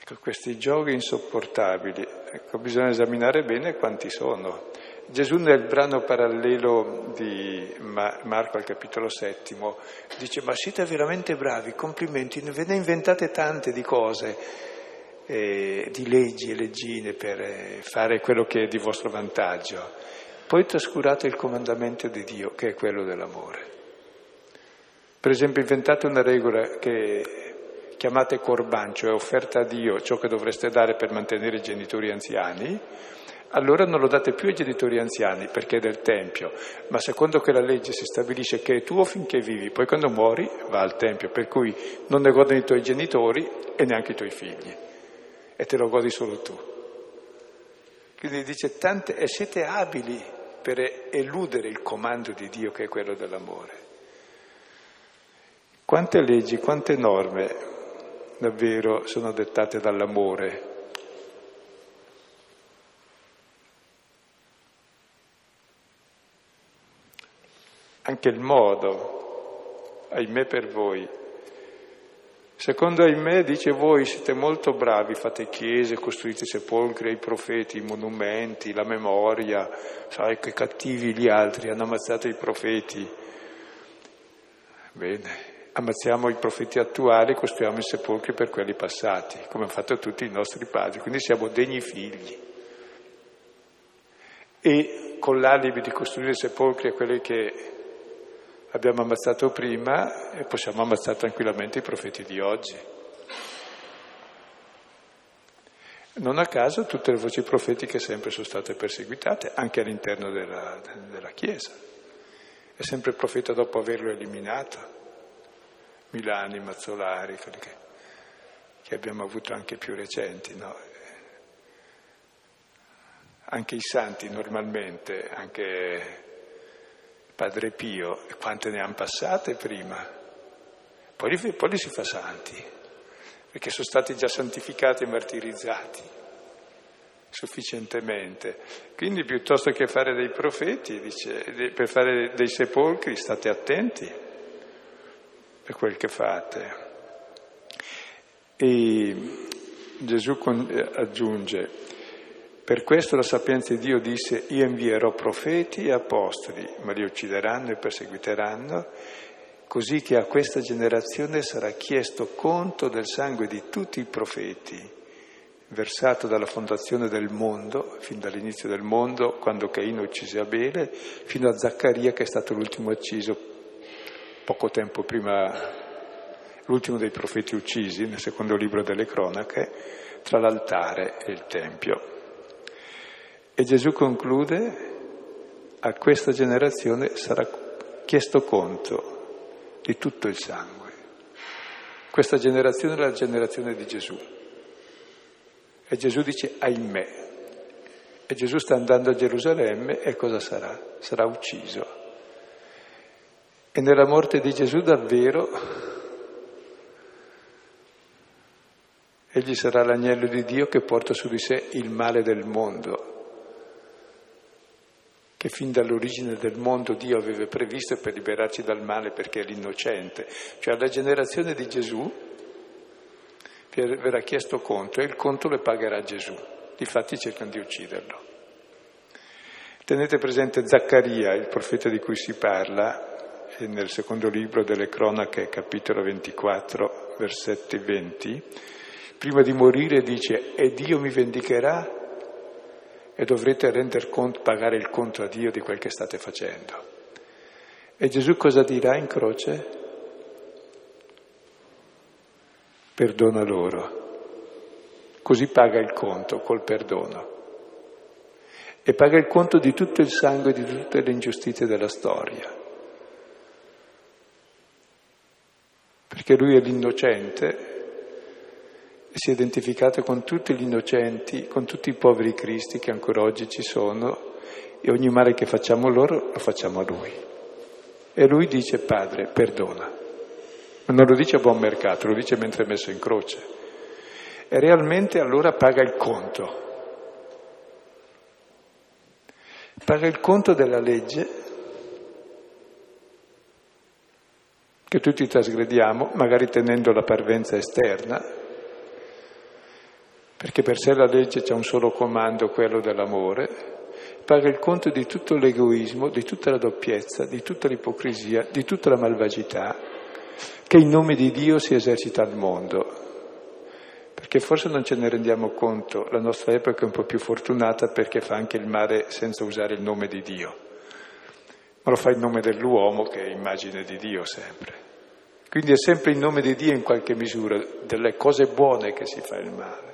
Ecco, questi giochi insopportabili, ecco, bisogna esaminare bene quanti sono. Gesù nel brano parallelo di Marco al capitolo settimo dice ma siete veramente bravi, complimenti, ve ne inventate tante di cose eh, di leggi e leggine per eh, fare quello che è di vostro vantaggio. Poi trascurate il comandamento di Dio, che è quello dell'amore. Per esempio inventate una regola che chiamate corban, cioè offerta a Dio ciò che dovreste dare per mantenere i genitori anziani, allora non lo date più ai genitori anziani perché è del Tempio, ma secondo che la legge si stabilisce che è tuo finché vivi, poi quando muori va al Tempio, per cui non ne godono i tuoi genitori e neanche i tuoi figli, e te lo godi solo tu. Quindi dice, tante, e siete abili per eludere il comando di Dio che è quello dell'amore. Quante leggi, quante norme davvero sono dettate dall'amore anche il modo, ahimè per voi. Secondo ahimè dice voi siete molto bravi, fate chiese, costruite sepolcri ai profeti, i monumenti, la memoria, sai che cattivi gli altri, hanno ammazzato i profeti. Bene, ammazziamo i profeti attuali costruiamo i sepolcri per quelli passati, come hanno fatto tutti i nostri padri, quindi siamo degni figli. E con l'alibi di costruire sepolcri a quelli che abbiamo ammazzato prima e possiamo ammazzare tranquillamente i profeti di oggi. Non a caso tutte le voci profetiche sempre sono state perseguitate, anche all'interno della, della Chiesa. È sempre il profeta dopo averlo eliminato. Milani, Mazzolari, quelli che, che abbiamo avuto anche più recenti, no? Anche i santi normalmente, anche Padre Pio, quante ne hanno passate prima? Poi li, poi li si fa santi, perché sono stati già santificati e martirizzati sufficientemente. Quindi piuttosto che fare dei profeti, dice, per fare dei sepolcri state attenti per quel che fate. E Gesù aggiunge, per questo la sapienza di Dio disse, io invierò profeti e apostoli, ma li uccideranno e perseguiteranno, così che a questa generazione sarà chiesto conto del sangue di tutti i profeti, versato dalla fondazione del mondo, fin dall'inizio del mondo, quando Caino uccise Abele, fino a Zaccaria che è stato l'ultimo ucciso poco tempo prima, l'ultimo dei profeti uccisi nel secondo libro delle cronache, tra l'altare e il Tempio. E Gesù conclude, a questa generazione sarà chiesto conto di tutto il sangue. Questa generazione è la generazione di Gesù. E Gesù dice, ahimè. E Gesù sta andando a Gerusalemme e cosa sarà? Sarà ucciso. E nella morte di Gesù davvero egli sarà l'agnello di Dio che porta su di sé il male del mondo che fin dall'origine del mondo Dio aveva previsto per liberarci dal male perché è l'innocente. Cioè alla generazione di Gesù verrà chiesto conto e il conto lo pagherà Gesù. Difatti cercano di ucciderlo. Tenete presente Zaccaria, il profeta di cui si parla, nel secondo libro delle cronache, capitolo 24, versetti 20, prima di morire dice, e Dio mi vendicherà e dovrete render conto, pagare il conto a Dio di quel che state facendo. E Gesù cosa dirà in croce? Perdona loro. Così paga il conto col perdono. E paga il conto di tutto il sangue, di tutte le ingiustizie della storia. Perché lui è l'innocente e si è identificato con tutti gli innocenti, con tutti i poveri cristi che ancora oggi ci sono e ogni male che facciamo loro lo facciamo a lui. E lui dice Padre, perdona. Ma non lo dice a buon mercato, lo dice mentre è messo in croce. E realmente allora paga il conto. Paga il conto della legge che tutti trasgrediamo, magari tenendo la parvenza esterna, perché per sé la legge c'è un solo comando, quello dell'amore, paga il conto di tutto l'egoismo, di tutta la doppiezza, di tutta l'ipocrisia, di tutta la malvagità che in nome di Dio si esercita al mondo. Perché forse non ce ne rendiamo conto, la nostra epoca è un po' più fortunata perché fa anche il male senza usare il nome di Dio, ma lo fa in nome dell'uomo che è immagine di Dio sempre. Quindi è sempre in nome di Dio in qualche misura, delle cose buone che si fa il male.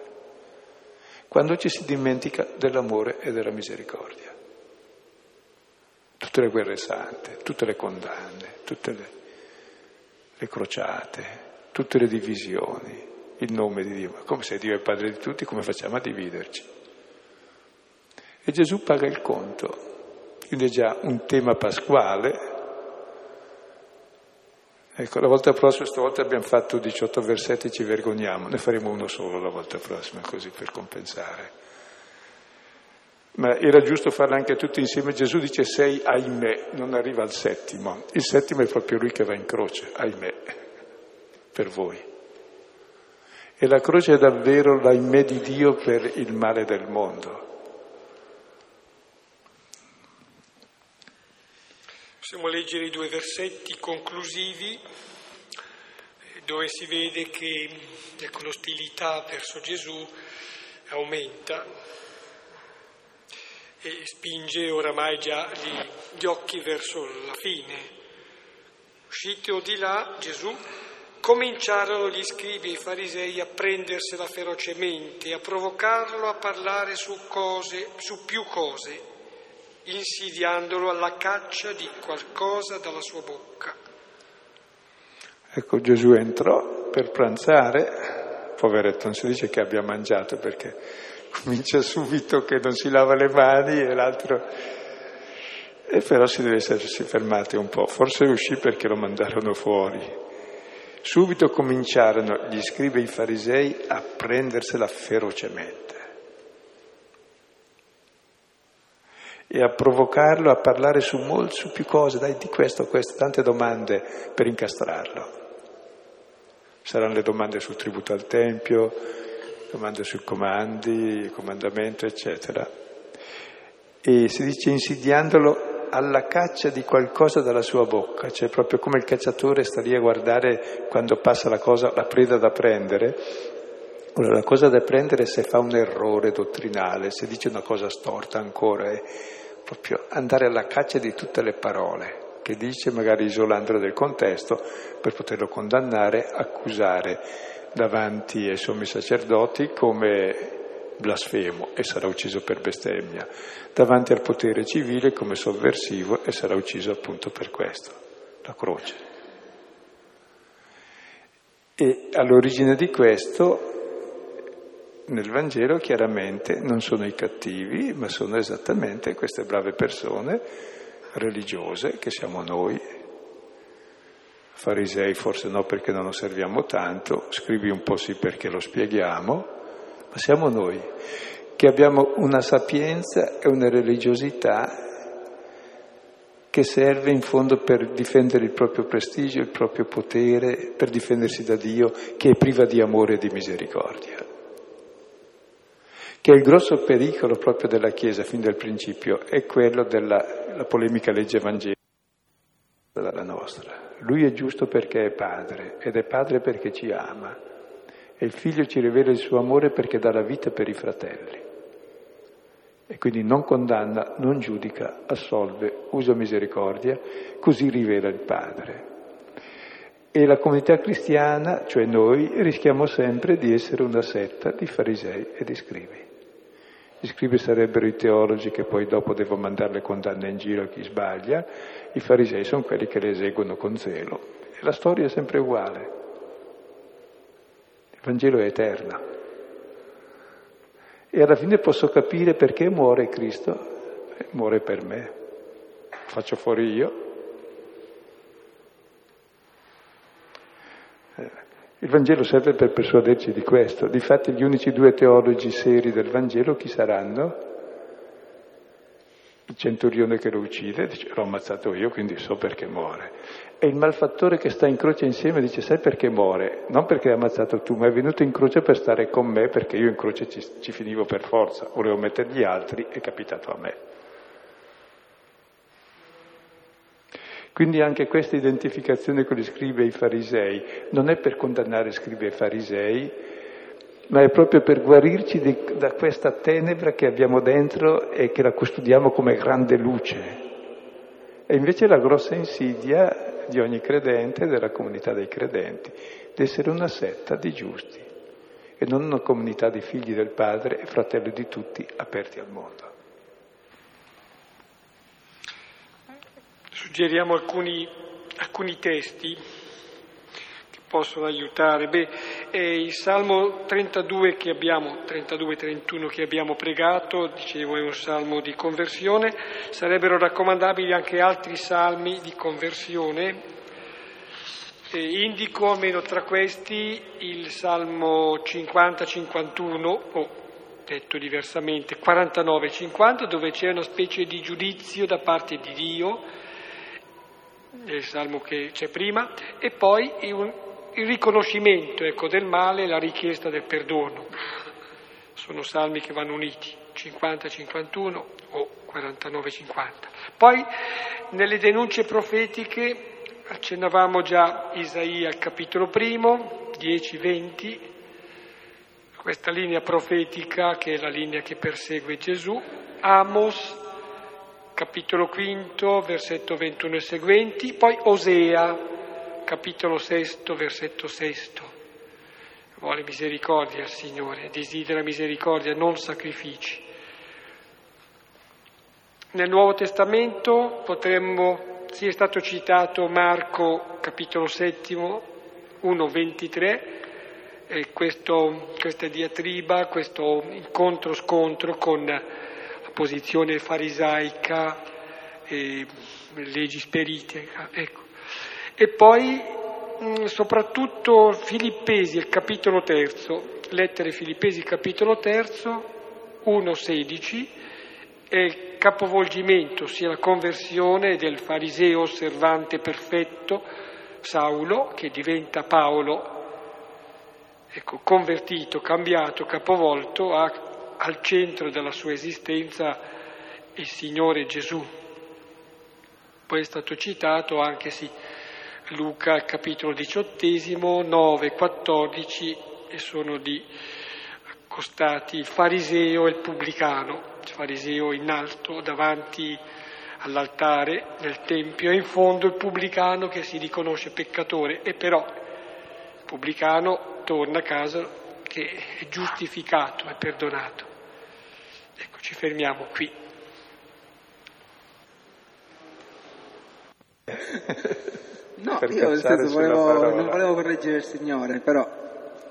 Quando ci si dimentica dell'amore e della misericordia. Tutte le guerre sante, tutte le condanne, tutte le, le crociate, tutte le divisioni, il nome di Dio. Ma come se Dio è padre di tutti, come facciamo a dividerci? E Gesù paga il conto. Quindi è già un tema pasquale. Ecco, la volta prossima, stavolta abbiamo fatto 18 versetti, ci vergogniamo, ne faremo uno solo la volta prossima, così per compensare. Ma era giusto farlo anche tutti insieme. Gesù dice sei, ahimè, non arriva al settimo. Il settimo è proprio lui che va in croce, ahimè, per voi. E la croce è davvero l'ahimè di Dio per il male del mondo. Possiamo leggere i due versetti conclusivi dove si vede che ecco, l'ostilità verso Gesù aumenta e spinge oramai già gli, gli occhi verso la fine. Uscite o di là, Gesù cominciarono gli scribi e i farisei a prendersela ferocemente, a provocarlo a parlare su cose, su più cose, insidiandolo alla caccia di qualcosa dalla sua bocca. Ecco, Gesù entrò per pranzare, poveretto, non si dice che abbia mangiato perché comincia subito che non si lava le mani e l'altro... E però si deve essersi fermati un po', forse uscì perché lo mandarono fuori, Subito cominciarono gli scribi e i farisei a prendersela ferocemente e a provocarlo a parlare su molto, su più cose, dai di questo, questo, tante domande per incastrarlo. Saranno le domande sul tributo al Tempio, domande sui comandi, comandamento, eccetera. E si dice insidiandolo alla caccia di qualcosa dalla sua bocca, cioè proprio come il cacciatore sta lì a guardare quando passa la cosa, la preda da prendere. Allora, la cosa da prendere se fa un errore dottrinale, se dice una cosa storta ancora, è proprio andare alla caccia di tutte le parole che dice, magari isolandolo del contesto, per poterlo condannare, accusare davanti ai sommi sacerdoti come blasfemo e sarà ucciso per bestemmia, davanti al potere civile come sovversivo e sarà ucciso appunto per questo, la croce. E all'origine di questo, nel Vangelo chiaramente non sono i cattivi, ma sono esattamente queste brave persone religiose che siamo noi. Farisei forse no perché non lo serviamo tanto, scrivi un po' sì perché lo spieghiamo, ma siamo noi che abbiamo una sapienza e una religiosità che serve in fondo per difendere il proprio prestigio, il proprio potere, per difendersi da Dio, che è priva di amore e di misericordia. Che il grosso pericolo proprio della Chiesa fin dal principio, è quello della polemica legge evangelica dalla nostra. Lui è giusto perché è padre ed è padre perché ci ama e il figlio ci rivela il suo amore perché dà la vita per i fratelli. E quindi non condanna, non giudica, assolve, usa misericordia, così rivela il Padre. E la comunità cristiana, cioè noi, rischiamo sempre di essere una setta di farisei e di scrivi. Gli scrivi sarebbero i teologi che poi dopo devo mandare le condanne in giro a chi sbaglia, i farisei sono quelli che le eseguono con zelo. E la storia è sempre uguale. Il Vangelo è eterno. E alla fine posso capire perché muore Cristo. Eh, muore per me. Lo faccio fuori io. Il Vangelo serve per persuaderci di questo. Difatti gli unici due teologi seri del Vangelo chi saranno? Il centurione che lo uccide dice l'ho ammazzato io, quindi so perché muore. E il malfattore che sta in croce insieme dice sai perché muore? Non perché hai ammazzato tu, ma è venuto in croce per stare con me perché io in croce ci, ci finivo per forza, volevo mettere gli altri, è capitato a me. Quindi anche questa identificazione con gli scribi e i farisei non è per condannare scribi e farisei, ma è proprio per guarirci di, da questa tenebra che abbiamo dentro e che la custodiamo come grande luce. E invece la grossa insidia di ogni credente della comunità dei credenti, di essere una setta di giusti. e non una comunità di figli del Padre e fratelli di tutti aperti al mondo. Suggeriamo alcuni, alcuni testi che possono aiutare. Beh, il Salmo 32 che abbiamo, 32-31 che abbiamo pregato, dicevo è un salmo di conversione, sarebbero raccomandabili anche altri salmi di conversione eh, indico almeno tra questi il Salmo 50-51, o detto diversamente 49-50, dove c'è una specie di giudizio da parte di Dio, nel Salmo che c'è prima, e poi il, riconoscimento ecco, del male e la richiesta del perdono. Sono salmi che vanno uniti, 50-51 o 49-50. Poi nelle denunce profetiche Accennavamo già Isaia capitolo primo, 10-20, questa linea profetica che è la linea che persegue Gesù, Amos, capitolo quinto, versetto 21 e seguenti, poi Osea, capitolo sesto, versetto sesto. Vuole misericordia il Signore, desidera misericordia, non sacrifici. Nel Nuovo Testamento potremmo sì, è stato citato Marco capitolo settimo, 1.23, eh, questo, questa diatriba, questo incontro-scontro con posizione farisaica e leggi sperite. Ecco. E poi mh, soprattutto Filippesi, il capitolo terzo, lettere Filippesi, capitolo terzo, 1.16, è il capovolgimento, sia la conversione del fariseo osservante perfetto, Saulo, che diventa Paolo, ecco, convertito, cambiato, capovolto, ha al centro della sua esistenza il Signore Gesù. Poi è stato citato anche sì, Luca capitolo diciottesimo, 9, 14 e sono di accostati il fariseo e il pubblicano il fariseo in alto davanti all'altare del Tempio e in fondo il pubblicano che si riconosce peccatore e però il pubblicano torna a casa che è giustificato, è perdonato. Ecco, ci fermiamo qui. No, io nel senso volevo, non volevo correggere il Signore, però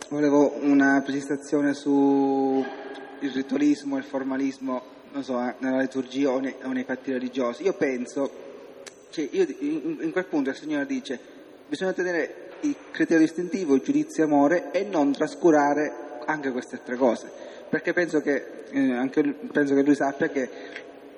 volevo una precisazione su il ritualismo, il formalismo, non so, eh, nella liturgia o nei, o nei fatti religiosi. Io penso, cioè io, in, in, quel punto il Signore dice, bisogna tenere il criterio distintivo, il giudizio e amore e non trascurare anche queste altre cose, perché penso che, eh, anche, penso che lui sappia che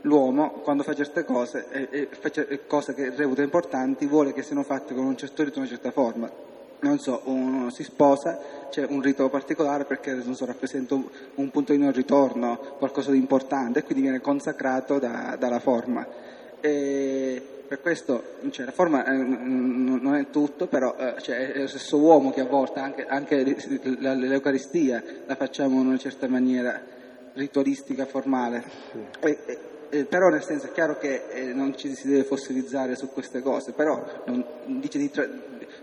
l'uomo quando fa certe cose, eh, eh, fa cose che reputa importanti, vuole che siano fatte con un certo rito, una certa forma non so, uno si sposa, c'è un rito particolare perché so, rappresenta un, un, punto di non ritorno, qualcosa di importante e quindi viene consacrato da, dalla forma. E per questo cioè, la forma eh, non è tutto, però eh, cioè, è lo stesso uomo che a volte anche, anche l'Eucaristia la facciamo in una certa maniera ritualistica, formale. E, e, però nel senso è chiaro che eh, non ci si deve fossilizzare su queste cose, però non, dice di, tra,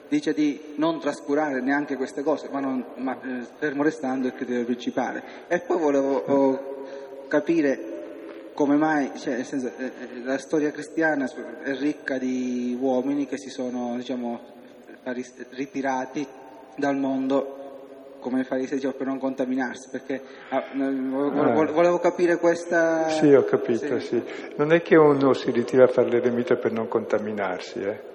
dice di non trascurare neanche queste cose, ma, non, ma eh, fermo restando il criterio principale. E poi volevo oh, capire come mai, cioè, nel senso, eh, eh la storia cristiana è ricca di uomini che si sono, diciamo, ritirati dal mondo come i farisei dicevano per non contaminarsi, perché ah, volevo capire questa... Sì, ho capito, sì. sì. Non è che uno si ritira a fare l'eremita per non contaminarsi, eh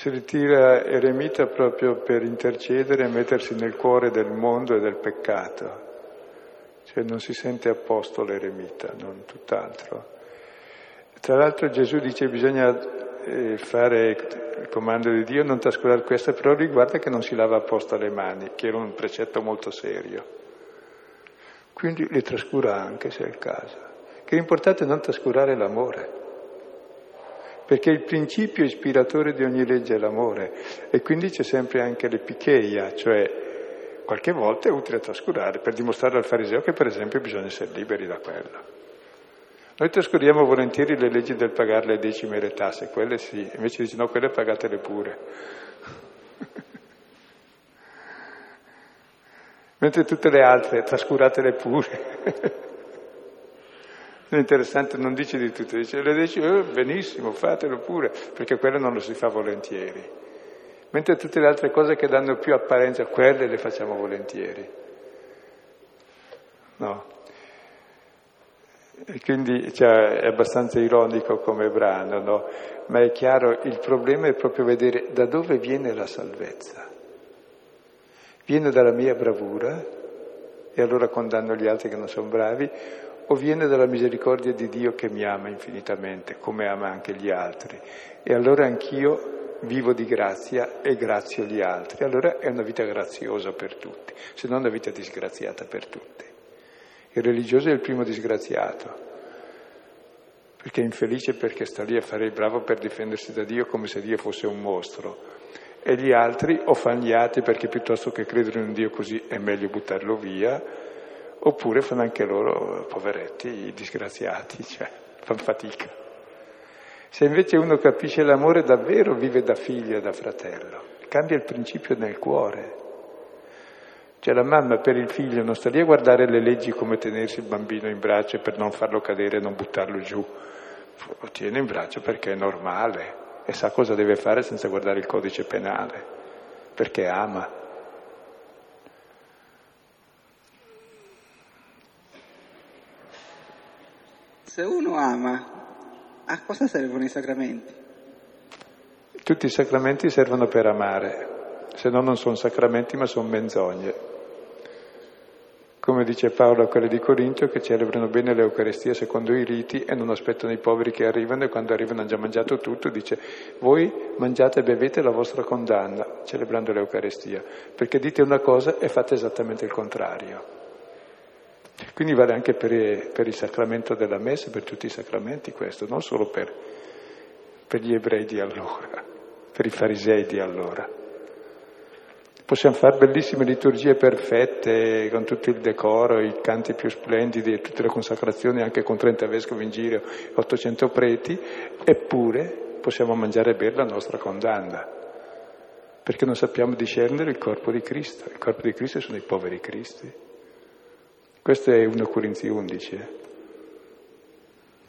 si ritira eremita proprio per intercedere e mettersi nel cuore del mondo e del peccato. Cioè non si sente a posto l'eremita, non tutt'altro. Tra l'altro Gesù dice bisogna eh, fare il comando di Dio, non trascurare questo, però riguarda che non si lava apposta le mani, che era un precetto molto serio. Quindi le trascura anche se è il caso. Che l'importante è non trascurare l'amore perché il principio ispiratore di ogni legge è l'amore e quindi c'è sempre anche l'epicheia, cioè qualche volta è utile trascurare per dimostrare al fariseo che per esempio bisogna essere liberi da quello. Noi trascuriamo volentieri le leggi del pagare le decime e le tasse, quelle sì, invece dice no, quelle pagatele pure. Mentre tutte le altre, trascuratele pure. È interessante, non dice di tutto, dice, le dice oh, benissimo, fatelo pure, perché quello non lo si fa volentieri. Mentre tutte le altre cose che danno più apparenza, quelle le facciamo volentieri. No. E quindi cioè, è abbastanza ironico come brano, no? Ma è chiaro, il problema è proprio vedere da dove viene la salvezza. Viene dalla mia bravura, e allora condanno gli altri che non sono bravi, o viene dalla misericordia di Dio che mi ama infinitamente, come ama anche gli altri. E allora anch'io vivo di grazia e grazio gli altri. Allora è una vita graziosa per tutti, se non una vita disgraziata per tutti. Il religioso è il primo disgraziato, perché è infelice perché sta lì a fare il bravo per difendersi da Dio come se Dio fosse un mostro. E gli altri o fanno gli atti perché piuttosto che credere in un Dio così è meglio buttarlo via, oppure fanno anche loro, poveretti, disgraziati, cioè fanno fatica. Se invece uno capisce l'amore davvero, vive da figlio e da fratello, cambia il principio nel cuore. Cioè la mamma per il figlio non sta lì a guardare le leggi come tenersi il bambino in braccio per non farlo cadere e non buttarlo giù, lo tiene in braccio perché è normale e sa cosa deve fare senza guardare il codice penale, perché ama. Se uno ama, a cosa servono i sacramenti? Tutti i sacramenti servono per amare, se no non sono sacramenti ma sono menzogne. Come dice Paolo a quelli di Corinto che celebrano bene l'Eucaristia secondo i riti e non aspettano i poveri che arrivano e quando arrivano hanno già mangiato tutto, dice voi mangiate e bevete la vostra condanna celebrando l'Eucaristia, perché dite una cosa e fate esattamente il contrario. Quindi vale anche per, per il sacramento della messa, per tutti i sacramenti questo, non solo per, per gli ebrei di allora, per i farisei di allora. Possiamo fare bellissime liturgie perfette, con tutto il decoro, i canti più splendidi tutte le consacrazioni, anche con 30 vescovi in giro e 800 preti, eppure possiamo mangiare e bere la nostra condanna, perché non sappiamo discernere il corpo di Cristo. Il corpo di Cristo sono i poveri Cristi. Questo è 1 Corinzi 11. Eh.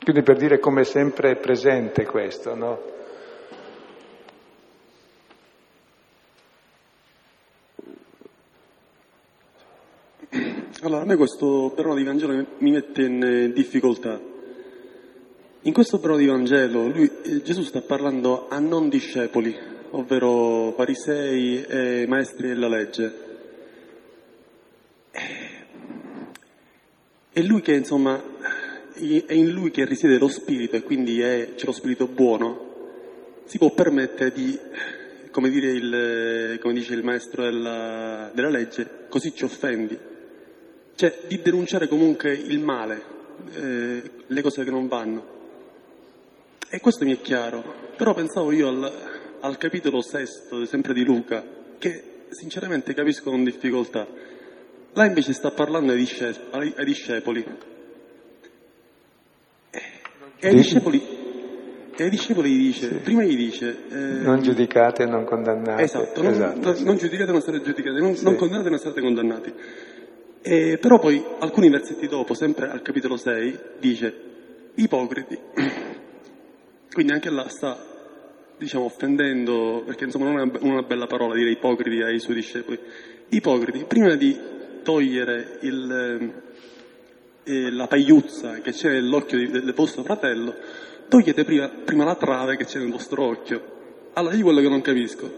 Quindi per dire come sempre è presente questo, no? Allora, a me questo brano di Vangelo mi mette in eh, difficoltà. In questo brano di Vangelo lui, eh, Gesù sta parlando a non discepoli, ovvero farisei e maestri della legge. È lui che, insomma, è in lui che risiede lo spirito e quindi è, c'è lo spirito buono, si può permettere di, come, il, come dice il maestro della, della, legge, così ci offendi. Cioè di denunciare comunque il male, eh, le cose che non vanno. E questo mi è chiaro. Però pensavo io al, al capitolo sesto, sempre di Luca, che sinceramente capisco con difficoltà. Là invece sta parlando ai discepoli. Ai discepoli. E ai discepoli, e ai discepoli gli dice, sì. prima gli dice... Eh, non giudicate e non condannate. Esatto, non, esatto, non, sì. non giudicate e non sarete giudicati, non, sì. non condannate e non sarete condannati. E, però poi, alcuni versetti dopo, sempre al capitolo 6, dice, ipocriti. Quindi anche là sta, diciamo, offendendo, perché insomma non è una bella parola dire ipocriti ai suoi discepoli. Ipocriti, prima di togliere il, eh, la tagliuzza che c'è nell'occhio del vostro fratello, togliete prima, prima, la trave che c'è nel vostro occhio. Allora io quello che non capisco,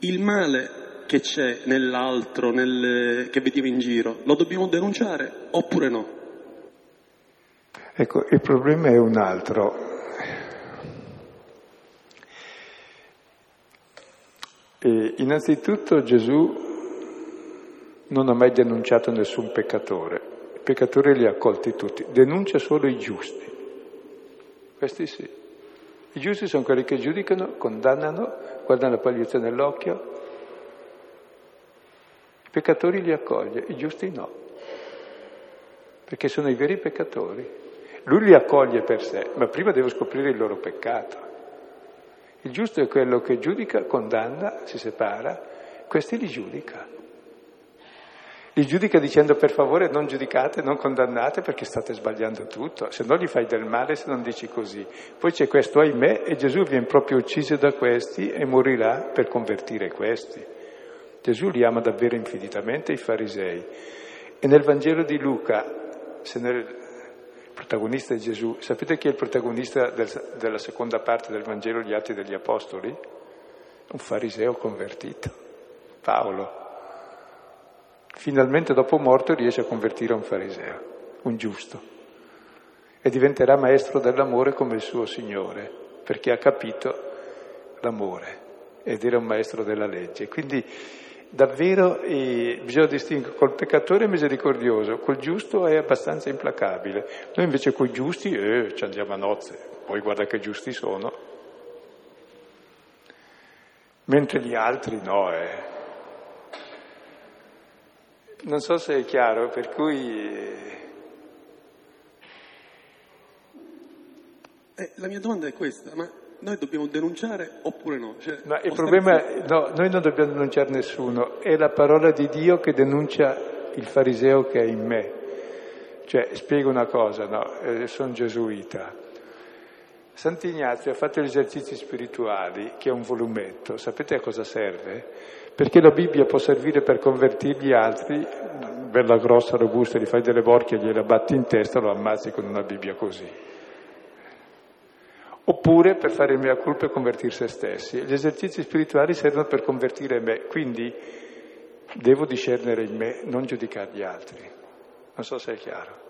il male che c'è nell'altro, nel, che vediamo in giro, lo dobbiamo denunciare oppure no? Ecco, il problema è un altro. E innanzitutto Gesù non ha mai denunciato nessun peccatore, i peccatori li ha accolti tutti, denuncia solo i giusti. Questi sì. I giusti sono quelli che giudicano, condannano, guardano la pagliuzza nell'occhio. I peccatori li accoglie, i giusti no, perché sono i veri peccatori. Lui li accoglie per sé, ma prima deve scoprire il loro peccato. Il giusto è quello che giudica, condanna, si separa, questi li giudica. Li giudica dicendo per favore non giudicate, non condannate perché state sbagliando tutto, se no gli fai del male se non dici così. Poi c'è questo ahimè e Gesù viene proprio ucciso da questi e morirà per convertire questi. Gesù li ama davvero infinitamente i farisei. E nel Vangelo di Luca, se nel protagonista è Gesù, sapete chi è il protagonista del, della seconda parte del Vangelo, gli Atti degli Apostoli? Un fariseo convertito, Paolo. Finalmente dopo morto riesce a convertire un fariseo, un giusto, e diventerà maestro dell'amore come il suo Signore, perché ha capito l'amore ed era un maestro della legge. Quindi davvero eh, bisogna distinguere col peccatore misericordioso, col giusto è abbastanza implacabile. Noi invece con i giusti eh, ci andiamo a nozze, poi guarda che giusti sono. Mentre gli altri no, eh. Non so se è chiaro, per cui... Eh, la mia domanda è questa, ma noi dobbiamo denunciare oppure no? Cioè, Ma il problema è, no, noi non dobbiamo denunciare nessuno, è la parola di Dio che denuncia il fariseo che è in me. Cioè, spiego una cosa, no, eh, sono gesuita. Sant'Ignazio ha fatto gli esercizi spirituali, che è un volumetto, sapete a cosa serve? Perché la Bibbia può servire per convertire gli altri, bella grossa, robusta, gli fai delle borchie, gliela batti in testa, lo ammazzi con una Bibbia così oppure per fare il mea culpa e convertire se stessi. Gli esercizi spirituali servono per convertire me, quindi devo discernere in me, non giudicare gli altri. Non so se è chiaro.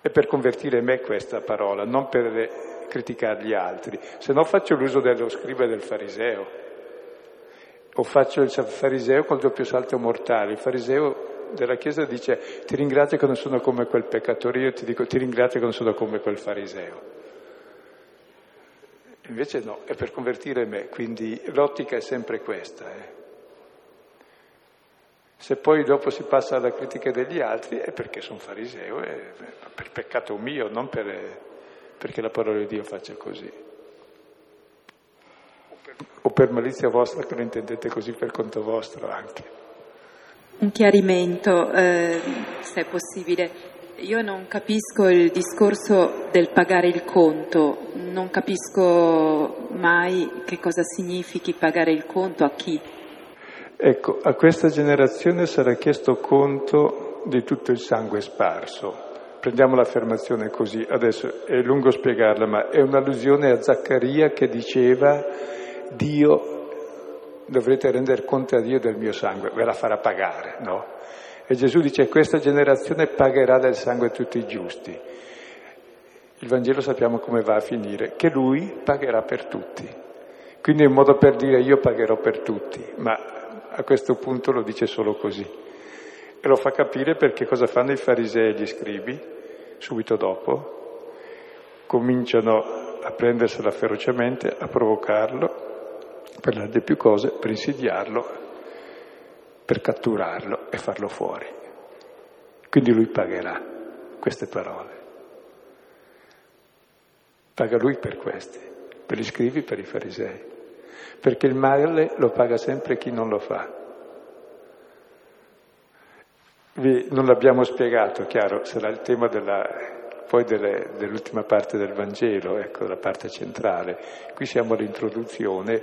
È per convertire me questa parola, non per criticare gli altri. Se no faccio l'uso dello scriba e del fariseo. O faccio il fariseo col doppio salto mortale. Il fariseo della Chiesa dice ti ringrazio che non sono come quel peccatore, io ti dico ti ringrazio che non sono come quel fariseo. Invece no, è per convertire me, quindi l'ottica è sempre questa. Eh. Se poi dopo si passa alla critica degli altri è perché sono fariseo, è per peccato mio, non per, perché la parola di Dio faccia così. O per, malizia vostra che lo intendete così per conto vostro anche. Un chiarimento, eh, se è possibile. Io non capisco il discorso del pagare il conto, non capisco mai che cosa significhi pagare il conto a chi. Ecco, a questa generazione sarà chiesto conto di tutto il sangue sparso. Prendiamo l'affermazione così, adesso è lungo spiegarla, ma è un'allusione a Zaccaria che diceva Dio, dovrete rendere conto a Dio del mio sangue, ve la farà pagare, no? E Gesù dice questa generazione pagherà del sangue tutti i giusti. Il Vangelo sappiamo come va a finire, che lui pagherà per tutti. Quindi è un modo per dire io pagherò per tutti, ma a questo punto lo dice solo così. E lo fa capire perché cosa fanno i farisei e gli scribi subito dopo? Cominciano a prendersela ferocemente, a provocarlo, per le più cose, per insidiarlo per catturarlo e farlo fuori. Quindi lui pagherà queste parole. Paga lui per questi, per gli scrivi, per i farisei, perché il male lo paga sempre chi non lo fa. Vi, non l'abbiamo spiegato, chiaro, sarà il tema della, poi delle, dell'ultima parte del Vangelo, ecco, la parte centrale. Qui siamo all'introduzione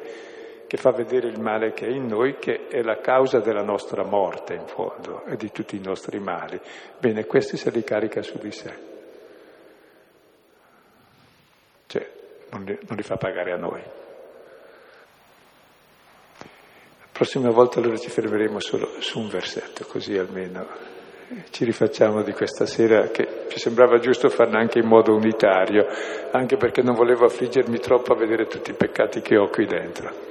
che fa vedere il male che è in noi, che è la causa della nostra morte in fondo e di tutti i nostri mali. Bene, questi se li carica su di sé. Cioè, non li, non li fa pagare a noi. La prossima volta allora ci fermeremo solo su un versetto, così almeno ci rifacciamo di questa sera che ci sembrava giusto farla anche in modo unitario, anche perché non volevo affliggermi troppo a vedere tutti i peccati che ho qui dentro.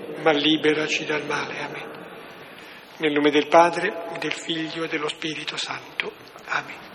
ma liberaci dal male. Amen. Nel nome del Padre, del Figlio e dello Spirito Santo. Amen.